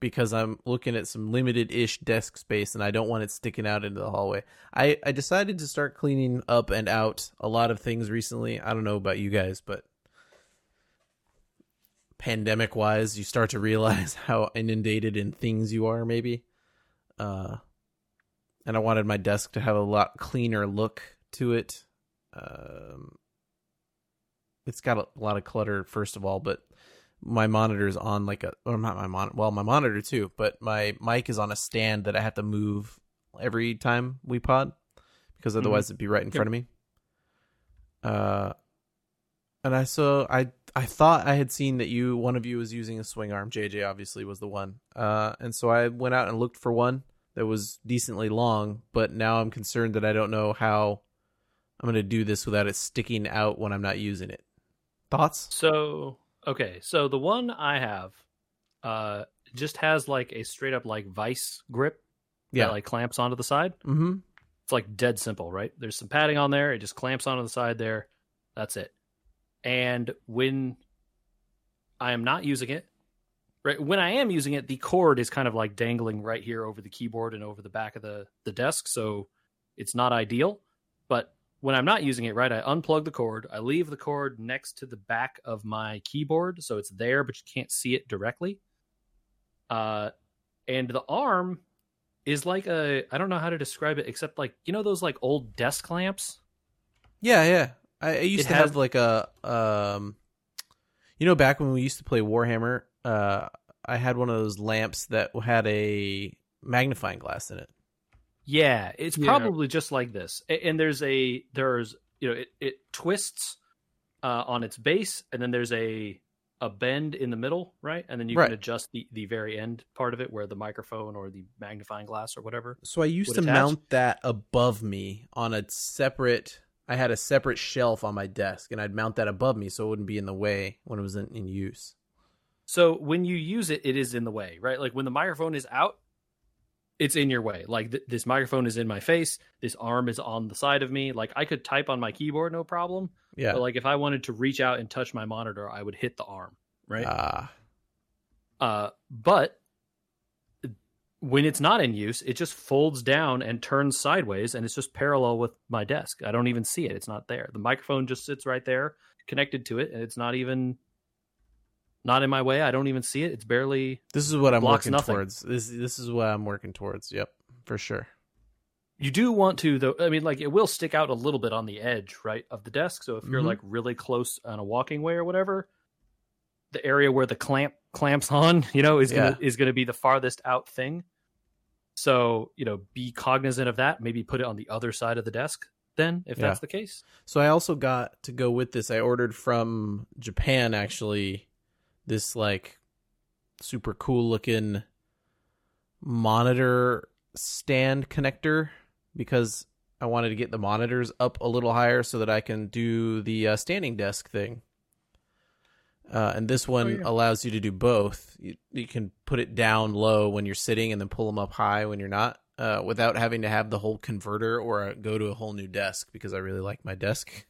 because I'm looking at some limited-ish desk space and I don't want it sticking out into the hallway. I I decided to start cleaning up and out a lot of things recently. I don't know about you guys, but pandemic wise, you start to realize how inundated in things you are maybe. Uh and I wanted my desk to have a lot cleaner look to it. Um, it's got a lot of clutter, first of all, but my monitor is on like a, or not my monitor, well, my monitor too, but my mic is on a stand that I have to move every time we pod because otherwise it'd be right in Yep. front of me. Uh, and I saw, I, I thought I had seen that you, one of you was using a swing arm. JJ obviously was the one. Uh, and so I went out and looked for one that was decently long, but now I'm concerned that I don't know how I'm going to do this without it sticking out when I'm not using it. Thoughts? So okay, so the one I have, uh, just has like a straight up like vice grip Yeah. that like clamps onto the side. mm-hmm. It's like dead simple, right? There's some padding on there. It just clamps onto the side there. That's it. And when I am not using it, right when I am using it, the cord is kind of like dangling right here over the keyboard and over the back of the the desk, so it's not ideal. But when I'm not using it, right, I unplug the cord. I leave the cord next to the back of my keyboard, so it's there, but you can't see it directly. Uh, and the arm is like a I don't know how to describe it except like you know those like old desk lamps. Yeah, yeah. I, I used It to has- have like a, um, you know, back when we used to play Warhammer, uh, I had one of those lamps that had a magnifying glass in it. Yeah, it's Yeah. probably just like this. And there's a there's you know it, it twists uh, on its base, and then there's a a bend in the middle, right? And then you Right. can adjust the the very end part of it where the microphone or the magnifying glass or whatever. So I used to attach? mount that above me on a separate. I had a separate shelf on my desk, and I'd mount that above me so it wouldn't be in the way when it was in, in use. So when you use it, it is in the way, right? Like when the microphone is out, it's in your way. Like th- this microphone is in my face. This arm is on the side of me. Like I could type on my keyboard, no problem. Yeah. But like if I wanted to reach out and touch my monitor, I would hit the arm, right? Ah, Uh, but when it's not in use, it just folds down and turns sideways, and it's just parallel with my desk. I don't even see it; it's not there. The microphone just sits right there, connected to it, and it's not even not in my way. I don't even see it. It's barely. this is what I'm working nothing. towards. This this is what I'm working towards. Yep, for sure. You do want to, though. I mean, like it will stick out a little bit on the edge, right, of the desk. So if you're Mhm. like really close on a walking way or whatever, the area where the clamp clamps on, you know, is gonna is gonna be the farthest out thing. So you know, be cognizant of that. Maybe put it on the other side of the desk. Then, if Yeah. that's the case, So I also got to go with this. I ordered from Japan actually this like super cool looking monitor stand connector because I wanted to get the monitors up a little higher so that I can do the uh, standing desk thing. Uh, and this one yeah. allows you to do both. You, you can put it down low when you're sitting and then pull them up high when you're not, uh, without having to have the whole converter or uh, go to a whole new desk because I really like my desk.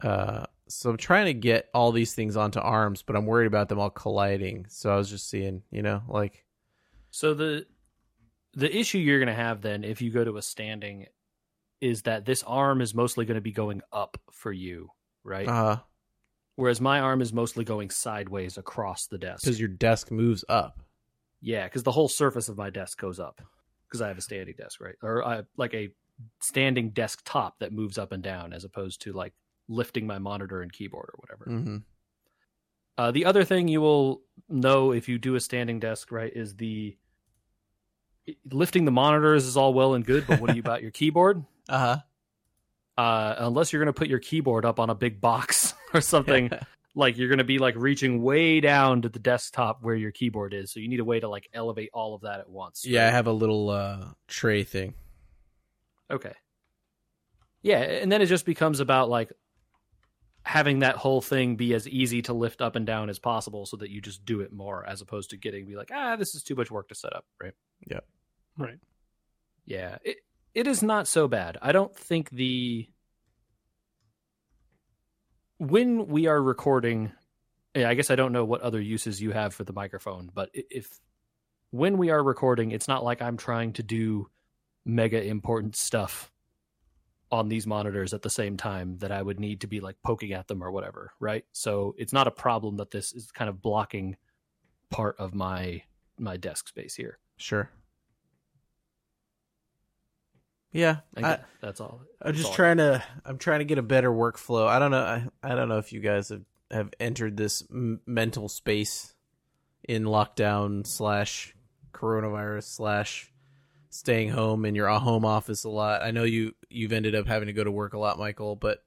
Uh, so I'm trying to get all these things onto arms, but I'm worried about them all colliding. So I was just seeing, you know, like so the the issue you're gonna have then, if you go to a standing, is that this arm is mostly going to be going up for you, right? uh Whereas my arm is mostly going sideways across the desk. because your desk moves up. Yeah, because the whole surface of my desk goes up. because I have a standing desk, right? Or I like a standing desktop that moves up and down as opposed to like lifting my monitor and keyboard or whatever. Mm-hmm. Uh, the other thing you will know if you do a standing desk, right, is the lifting the monitors is all well and good, but what do you about your keyboard? Uh huh. Uh, unless you're going to put your keyboard up on a big box or something, like you're going to be like reaching way down to the desktop where your keyboard is. So you need a way to like elevate all of that at once. yeah, I have a little uh, tray thing. Okay. Yeah, and then it just becomes about like having that whole thing be as easy to lift up and down as possible so that you just do it more as opposed to getting be like, ah, this is too much work to set up, right? Yeah right. Yeah. It it is not so bad. I don't think the when we are recording I guess I don't know what other uses you have for the microphone, but if when we are recording, it's not like I'm trying to do mega important stuff on these monitors at the same time that I would need to be like poking at them or whatever, right? So it's not a problem that this is kind of blocking part of my my desk space here. Sure. Yeah, I that's all. I'm that's just all. trying to. I'm trying to get a better workflow. I don't know. I, I don't know if you guys have have entered this m- mental space in lockdown slash coronavirus slash staying home in your home office a lot. I know you you've ended up having to go to work a lot, Michael. But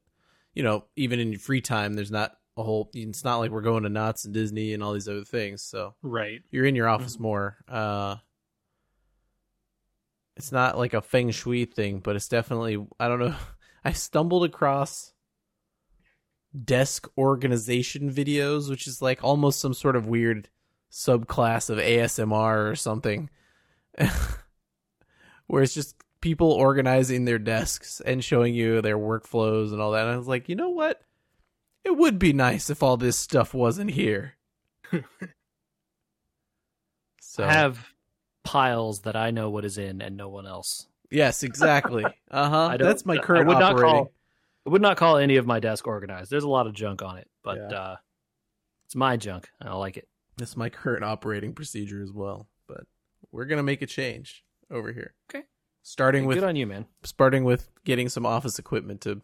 you know, even in your free time, there's not a whole. It's not like we're going to Knott's and Disney and all these other things. So Right. you're in your office more. Uh, it's not like a feng shui thing, but it's definitely I don't know. I stumbled across desk organization videos, which is like almost some sort of weird subclass of ASMR or something, where it's just people organizing their desks and showing you their workflows and all that. And I was like, you know what? It would be nice if all this stuff wasn't here. so I have piles that I know what is in and no one else. Yes, exactly. Uh huh. That's my current I would not operating. call- I would not call any of my desk organized. There's a lot of junk on it, but Yeah. uh, it's my junk. and I like it. That's my current operating procedure as well. But we're gonna make a change over here. Okay. Starting Good with on you, man. starting with getting some office equipment to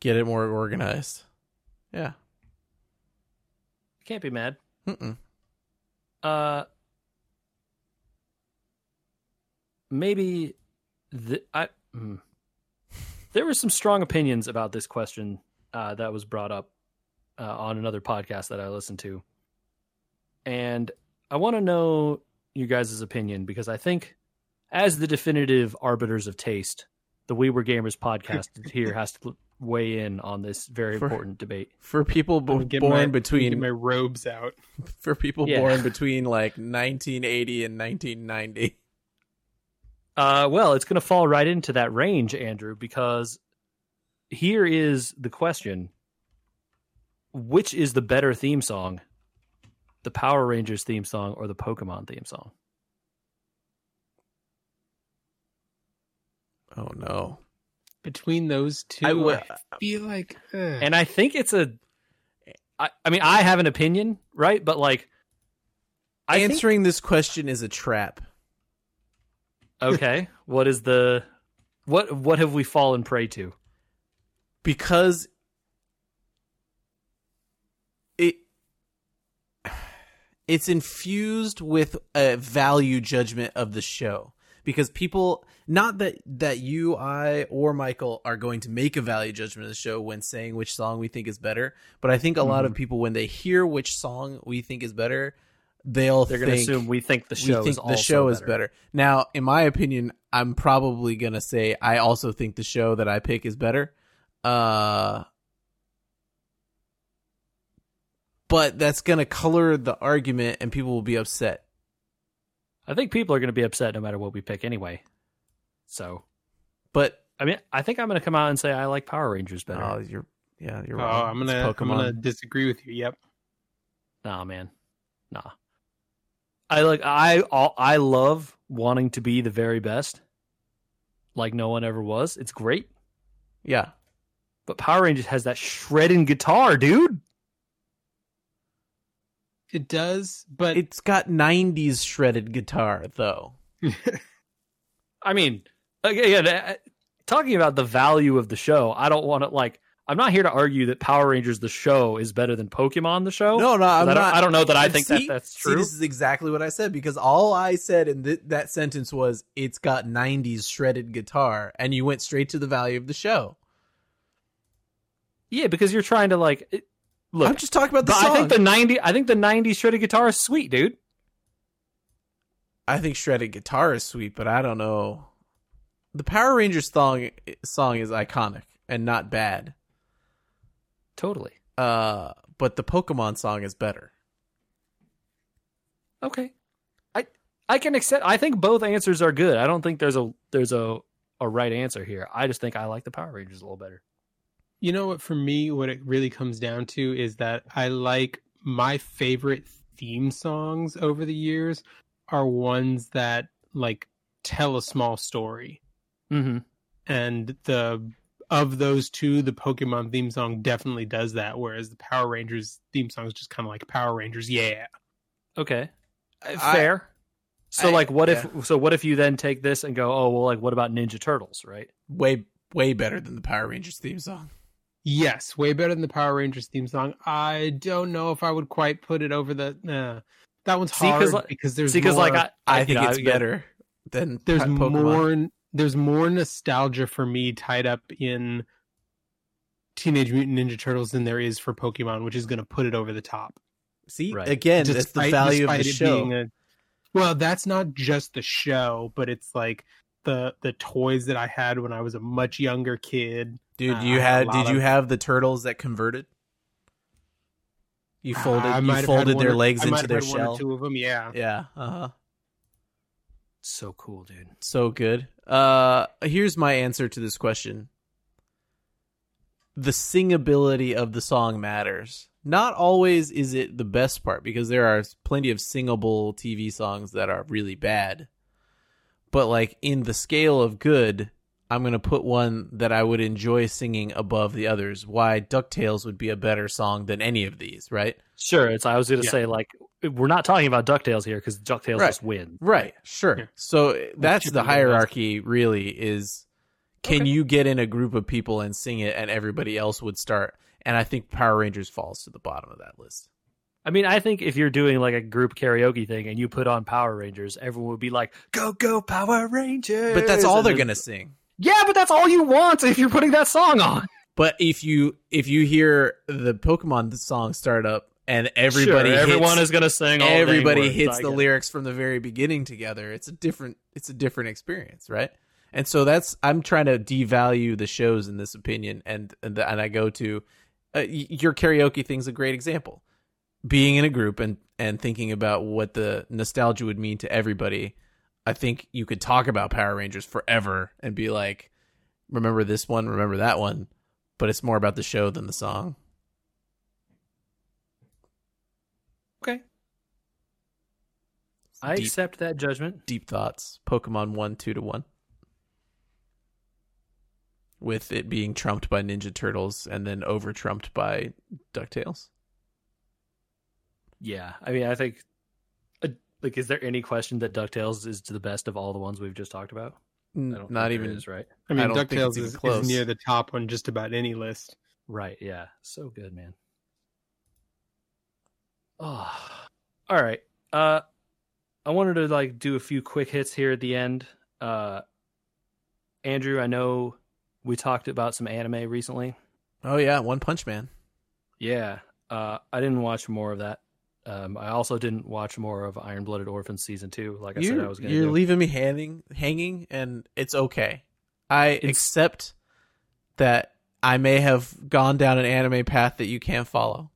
get it more organized. Yeah. Can't be mad. Mm-mm. Uh, maybe the, I. mm. There were some strong opinions about this question uh, that was brought up uh, on another podcast that I listened to, and I want to know you guys' opinion because I think, as the definitive arbiters of taste, the We Were Gamers podcast here has to weigh in on this very For- important debate. For people bo- born my, between my robes out. for people Yeah. born between like 1980 and 1990. Uh, well, it's going to fall right into that range, Andrew, because here is the question: Which is the better theme song, the Power Rangers theme song or the Pokemon theme song? Oh no. Between those two, I I, would- feel like. ugh. And I think it's a. I, I mean, I have an opinion, right? But like, I think- Answering this question is a trap. Okay, what is the what? What have we fallen prey to? because it it's infused with a value judgment of the show because people not that that you i or michael are going to make a value judgment of the show when saying which song we think is better but i think a lot of mm-hmm. people when they hear which song we think is better they'll They're going to think assume we think the we show think is the also show is better. better. Now, in my opinion, I'm probably gonna say I also think the show that I pick is better. Uh, but that's gonna color the argument, and people will be upset. I think people are going to be upset no matter what we pick anyway. So But I mean, I think I'm going to come out and say I like Power Rangers better. oh, you're yeah, you're oh, wrong. I'm gonna, I'm gonna disagree with you. Yep. Nah, man, nah. I like I all, I love wanting to be the very best, like no one ever was. It's great, Yeah, but Power Rangers has that shredding guitar, dude. It does, but it's got '90s shredded guitar though. I mean, again, uh, talking about the value of the show, I don't want to like. I'm not here to argue that Power Rangers the show is better than Pokemon the show. No, no, I'm I don't, not. I don't know that I And think see- that that's see, true. this is exactly what I said because all I said in th- that sentence was it's got 90s shredded guitar, and you went straight to the value of the show. yeah, because you're trying to like it, look. I'm just talking about the song. I think the 90 I think the 90s shredded guitar is sweet, dude. I think shredded guitar is sweet, but I don't know. The Power Rangers song song is iconic and not bad. Totally. Uh, but the Pokemon song is better. Okay. I I can accept I think both answers are good. I don't think there's a there's a a right answer here. I just think I like the Power Rangers a little better. You know what? For me, what it really comes down to is that I like my favorite theme songs over the years are ones that like tell a small story. Mm-hmm. And the of those two, the Pokemon theme song definitely does that, whereas the Power Rangers theme song is just kind of like Power Rangers, yeah. Okay. Uh, I- Fair. so I- like what yeah. if so what if you then take this and go, "Oh, well like what about Ninja Turtles, right?" Way way better than the Power Rangers theme song. Yes, way better than the Power Rangers theme song. I don't know if I would quite put it over the. Uh, that one's See, hard 'cause, like- because there's See more, like I I, you think know, it's again, better than there's Pokemon. more there's more nostalgia for me tied up in Teenage Mutant Ninja Turtles than there is for Pokemon, which is going to put it over the top. See Right. again, that's the value of the show. being a- well, that's not just the show, but it's like the the toys that I had when I was a much younger kid. Dude, Uh, you I had a had lot did you have the turtles that converted? You folded I you might have had folded their or- legs I into their had one or shell. two of them, yeah. Yeah, uh-huh. so cool, dude. So good. Uh here's my answer to this question. The singability of the song matters. Not always is it the best part because there are plenty of singable TV songs that are really bad. But like in the scale of good, I'm going to put one that I would enjoy singing above the others. Why DuckTales would be a better song than any of these, right? Sure, it's I was going to Yeah. say like we're not talking about DuckTales here cuz DuckTales Right. just win. Right, sure. Yeah. So that's the hierarchy really is can Okay. you get in a group of people and sing it and everybody else would start and I think Power Rangers falls to the bottom of that list. I mean, I think if you're doing like a group karaoke thing and you put on Power Rangers, everyone would be like, "Go go Power Rangers!" But that's all And they're going to sing. Yeah, but that's all you want if you're putting that song on. But if you if you hear the Pokemon song start up and everybody Sure, hits, everyone is going to sing. Everybody hits the lyrics from the very beginning together, it's a different it's a different experience, right? And so that's I'm trying to devalue the shows in this opinion, and and, the, and I go to uh, your karaoke thing's a great example. Being in a group and and thinking about what the nostalgia would mean to everybody, I think you could talk about Power Rangers forever and be like, remember this one, remember that one, but it's more about the show than the song. Okay, I Deep, accept that judgment. deep thoughts. Pokemon one two to one. With it being trumped by Ninja Turtles and then over trumped by Ducktales. Yeah, I mean, I think. uh, Like, is there any question that Ducktales is the best of all the ones we've just talked about? I N- don't Not think even is, right. I mean, I don't think it's DuckTales is, close. is near the top on just about any list. Right. Yeah. So good, man. Oh. All right. Uh I wanted to like do a few quick hits here at the end. Uh Andrew, I know we talked about some anime recently. Oh yeah, One Punch Man. Yeah. Uh I didn't watch more of that. Um I also didn't watch more of Iron Blooded Orphans season 2 like I said I was going to you're do. leaving me hanging, hanging, and it's okay. I It's- accept that I may have gone down an anime path that you can't follow.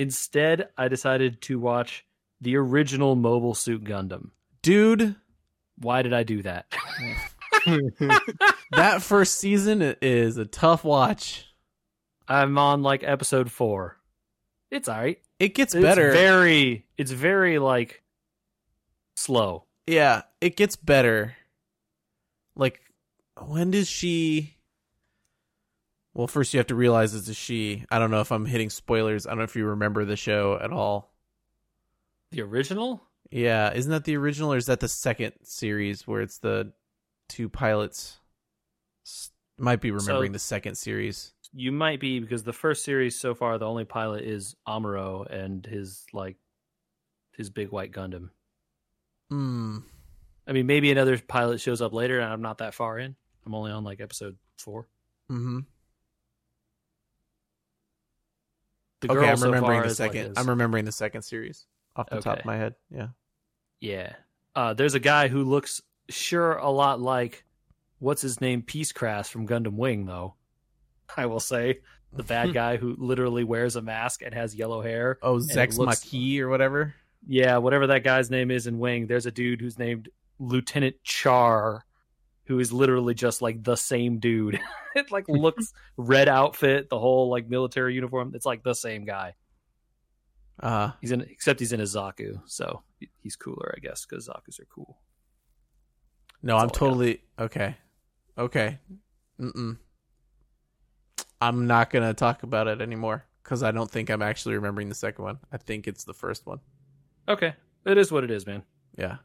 Instead, I decided to watch the original Mobile Suit Gundam. Dude, Why did I do that? that first season is a tough watch. I'm on like episode 4. It's all right. It gets It's better. very it's very like slow. yeah, it gets better. Like, when does she? Well, first you have to realize it's a she. I don't know if I'm hitting spoilers. I don't know if you remember the show at all. The original? Yeah, isn't that the original or is that the second series where it's the two pilots. Might be remembering So- the second series. You might be because the first series so far, the only pilot is Amuro and his like his big white Gundam. Hmm. I mean, maybe another pilot shows up later, and I'm not that far in. I'm only on like episode four. Mm-hmm. The girl Okay, I'm so remembering far the like, second. his- I'm remembering the second series off the top of my head. Yeah. Yeah. Uh, there's a guy who looks sure a lot like what's his name, Peacecraft from Gundam Wing, though. I will say the bad guy who literally wears a mask and has yellow hair. Oh, Zechs looks- Maki or whatever. Yeah, whatever that guy's name is in Wing. There's a dude who's named Lieutenant Char, who is literally just like the same dude. it like looks red outfit, the whole like military uniform. It's like the same guy. Uh He's in except he's in a Zaku, so he's cooler, I guess, because Zaku's are cool. no, That's I'm all I got. totally okay. Okay. Mm-mm. I'm not gonna talk about it anymore because I don't think I'm actually remembering the second one. I think it's the first one. Okay, it is what it is, man. Yeah.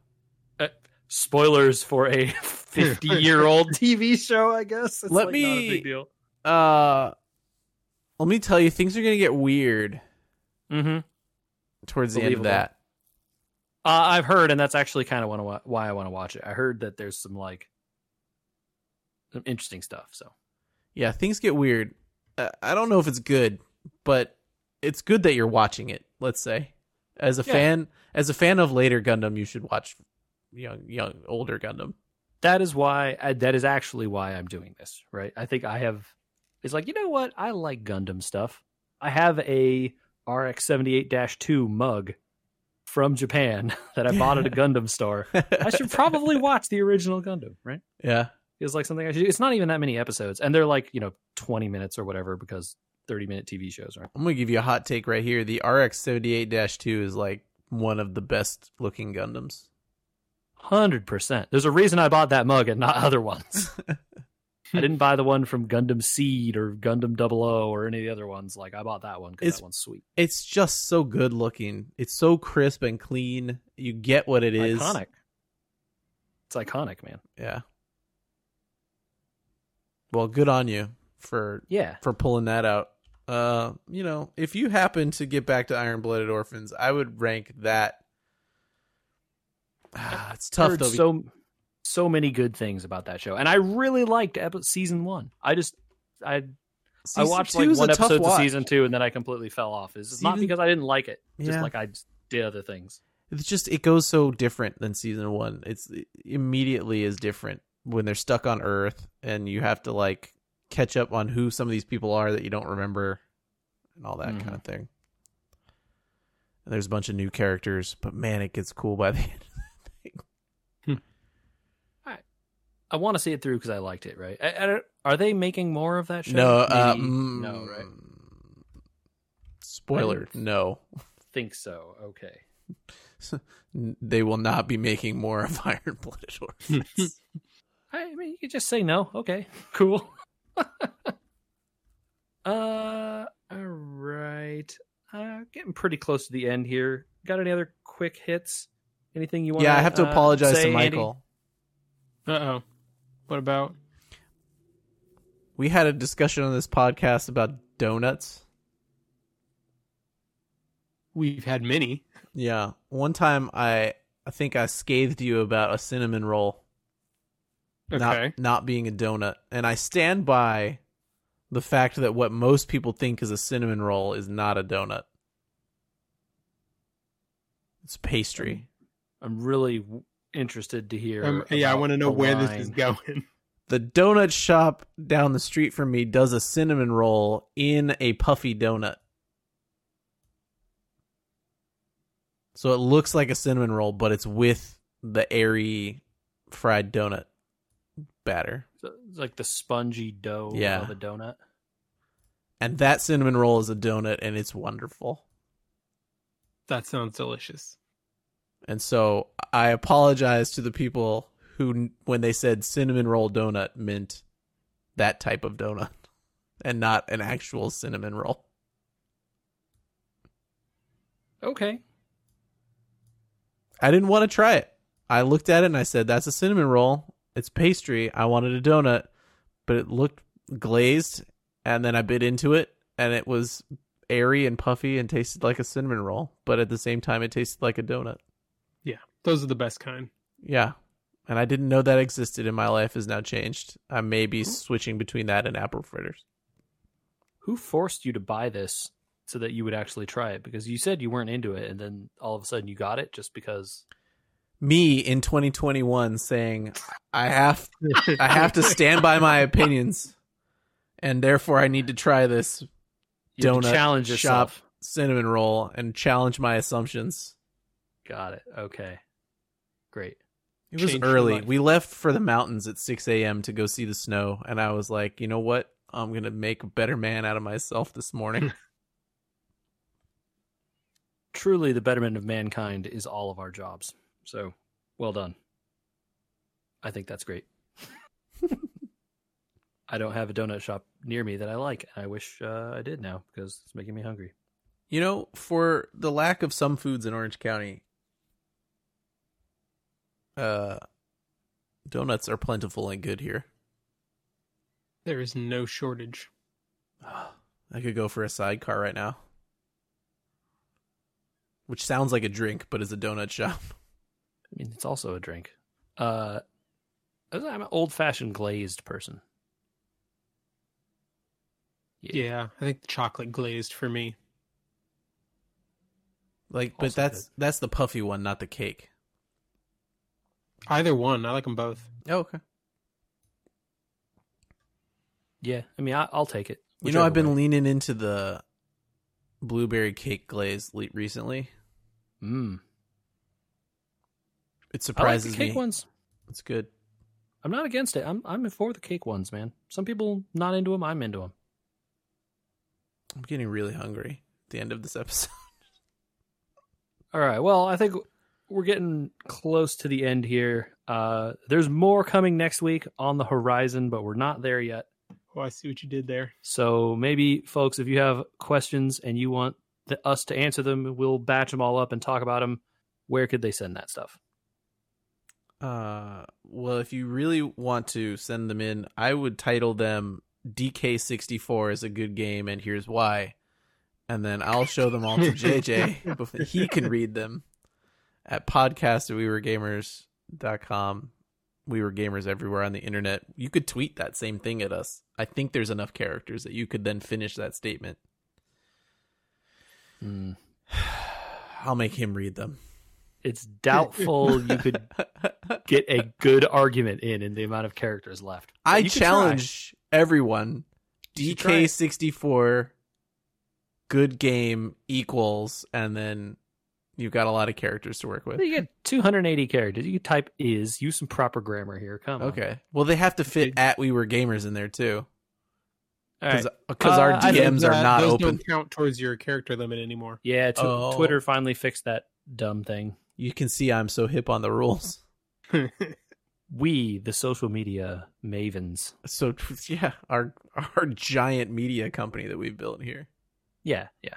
Spoilers for a 50 year old TV show, I guess. It's Let like not a me- big deal. Uh, let me tell you, things are gonna get weird Mm-hmm. towards the end of that. Uh, I've heard, and that's actually kind of wa- why I want to watch it. I heard that there's some like some interesting stuff. So Yeah, things get weird. Uh, I don't know if it's good, but it's good that you're watching it. Let's say, as a Yeah. fan, as a fan of later Gundam, you should watch young, young, older Gundam. that is why I, that is actually why I'm doing this. Right? I think I have. It's like you know what? I like Gundam stuff. I have a RX 78 2 mug from Japan that I bought at a Gundam store. I should probably watch the original Gundam, right? yeah, Feels like something I should. It's not even that many episodes, and they're like you know twenty minutes or whatever because thirty minute TV shows, right? I'm gonna give you a hot take right here. The RX 78 2 is like one of the best looking Gundams. Hundred percent. There's a reason I bought that mug and not other ones. I didn't buy the one from Gundam Seed or Gundam Double O or any of the other ones. Like I bought that one because that one's sweet, It's just so good looking. It's so crisp and clean. You get what it is. iconic. It's iconic, man. Yeah. Well, good on you for Yeah, for pulling that out. Uh, you know, if you happen to get back to Iron Blooded Orphans, I would rank that. Ah, it's tough heard though. so so many good things about that show, and I really liked epi- season one. I just I I watched like one episode to season two, and then I completely fell off. It's not because I didn't like it, just like I did other things. It's just it goes so different than season one. It's it immediately is different when they're stuck on Earth and you have to like catch up on who some of these people are that you don't remember and all that Mhm. kind of thing. And there's a bunch of new characters, but man, it gets cool by the end. I want to see it through because I liked it. Right? I, I don't- are they making more of that show? No, uh, mm, no, right? Spoiler: I No, Think so. Okay. they will not be making more of Iron Blooded Orphans. I mean, you could just say no. Okay, cool. uh, all right. Uh, getting pretty close to the end here. Got any other quick hits? Anything you want? yeah, I have to uh, apologize say, to Michael. Uh oh. What about? We had a discussion on this podcast about donuts. We've had many. Yeah. One time I I think I scathed you about a cinnamon roll Okay. not not being a donut. And I stand by the fact that what most people think is a cinnamon roll is not a donut. It's pastry. I'm really interested to hear. Um, yeah, I want to know the where this is going. The donut shop down the street from me does a cinnamon roll in a puffy donut. So it looks like a cinnamon roll, but it's with the airy fried donut batter. So it's like the spongy dough Yeah. of a donut. And that cinnamon roll is a donut and it's wonderful. That sounds delicious. And so I apologize to the people who, when they said cinnamon roll donut, meant that type of donut and not an actual cinnamon roll. Okay. I didn't want to try it. I looked at it and I said, "That's a cinnamon roll," it's pastry. I wanted a donut, but it looked glazed, and then I bit into it, and it was airy and puffy and tasted like a cinnamon roll, but at the same time, it tasted like a donut. Yeah, those are the best kind. Yeah. And I didn't know that existed, and my life has now changed. I may be switching between that and apple fritters. Who forced you to buy this so that you would actually try it? Because you said you weren't into it, and then all of a sudden you got it just because. Me in 2021 saying I have I have to stand by my opinions, and therefore I need to try this You have to Donut challenge shop. yourself. cinnamon roll and challenge my assumptions. Got it. Okay. Great. It was Change your early. We left for the mountains at 6 a.m. to go see the snow, and I was like, you know what? I'm gonna make a better man out of myself this morning. Truly, the betterment of mankind is all of our jobs. So, well done. I think that's great. I don't have a donut shop near me that I like. and I wish uh, I did now because it's making me hungry. You know, for the lack of some foods in Orange County, uh, donuts are plentiful and good here. There is no shortage. I could go for a sidecar right now, which sounds like a drink, but is a donut shop. I mean, it's also a drink. Uh, I'm an old fashioned glazed person. Yeah, I think chocolate glazed for me. Like, but Also that's that's the puffy one, not the cake. Either one, I like them both. Oh, okay. Yeah, I mean, I, I'll take it. You know, I've been way. leaning into the blueberry cake glaze le- recently. Mm. It I like surprises the cake me. ones. It's good. I'm not against it. I'm I'm for the cake ones, man. Some people not into them. I'm into them. I'm getting really hungry at the end of this episode. All right. Well, I think we're getting close to the end here. Uh, there's more coming next week on the horizon, but we're not there yet. Oh, I see what you did there. So maybe, folks, if you have questions and you want the, us to answer them, we'll batch them all up and talk about them. Where could they send that stuff? Uh, well, if you really want to send them in, I would title them DK64 is a good game, and here's why. And then I'll show them all to JJ before he can read them at podcast at we were gamers.com. We were gamers everywhere on the internet. You could tweet that same thing at us. I think there's enough characters that you could then finish that statement. Hmm. I'll make him read them. It's doubtful you could get a good argument in in the amount of characters left. But I challenge everyone. Try it. DK64 good game equals and then you've got a lot of characters to work with. You get 280 characters. You could type is, use some proper grammar here. Come on. Okay. Well, they have to fit at we were gamers in there too. Because our Uh, I think DMs are That- not those open. don't count towards your character limit anymore. Yeah, tw- Oh. Twitter finally fixed that dumb thing. You can see I'm so hip on the rules. We, the social media mavens. So yeah, our our giant media company that we've built here. Yeah, yeah.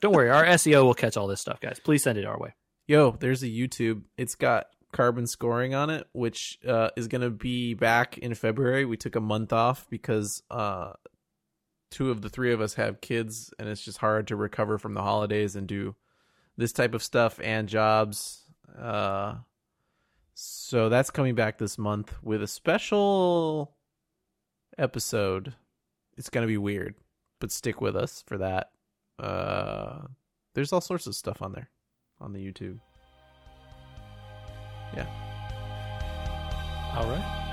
Don't worry, our SEO will catch all this stuff, guys. Please send it our way. Yo, there's a YouTube. It's got carbon scoring on it, which uh, is going to be back in February. We took a month off because uh, two of the three of us have kids, and it's just hard to recover from the holidays and do this type of stuff and jobs. Uh, so that's coming back this month with a special episode. It's going to be weird, but stick with us for that. Uh, there's all sorts of stuff on there on the YouTube. Yeah. All right.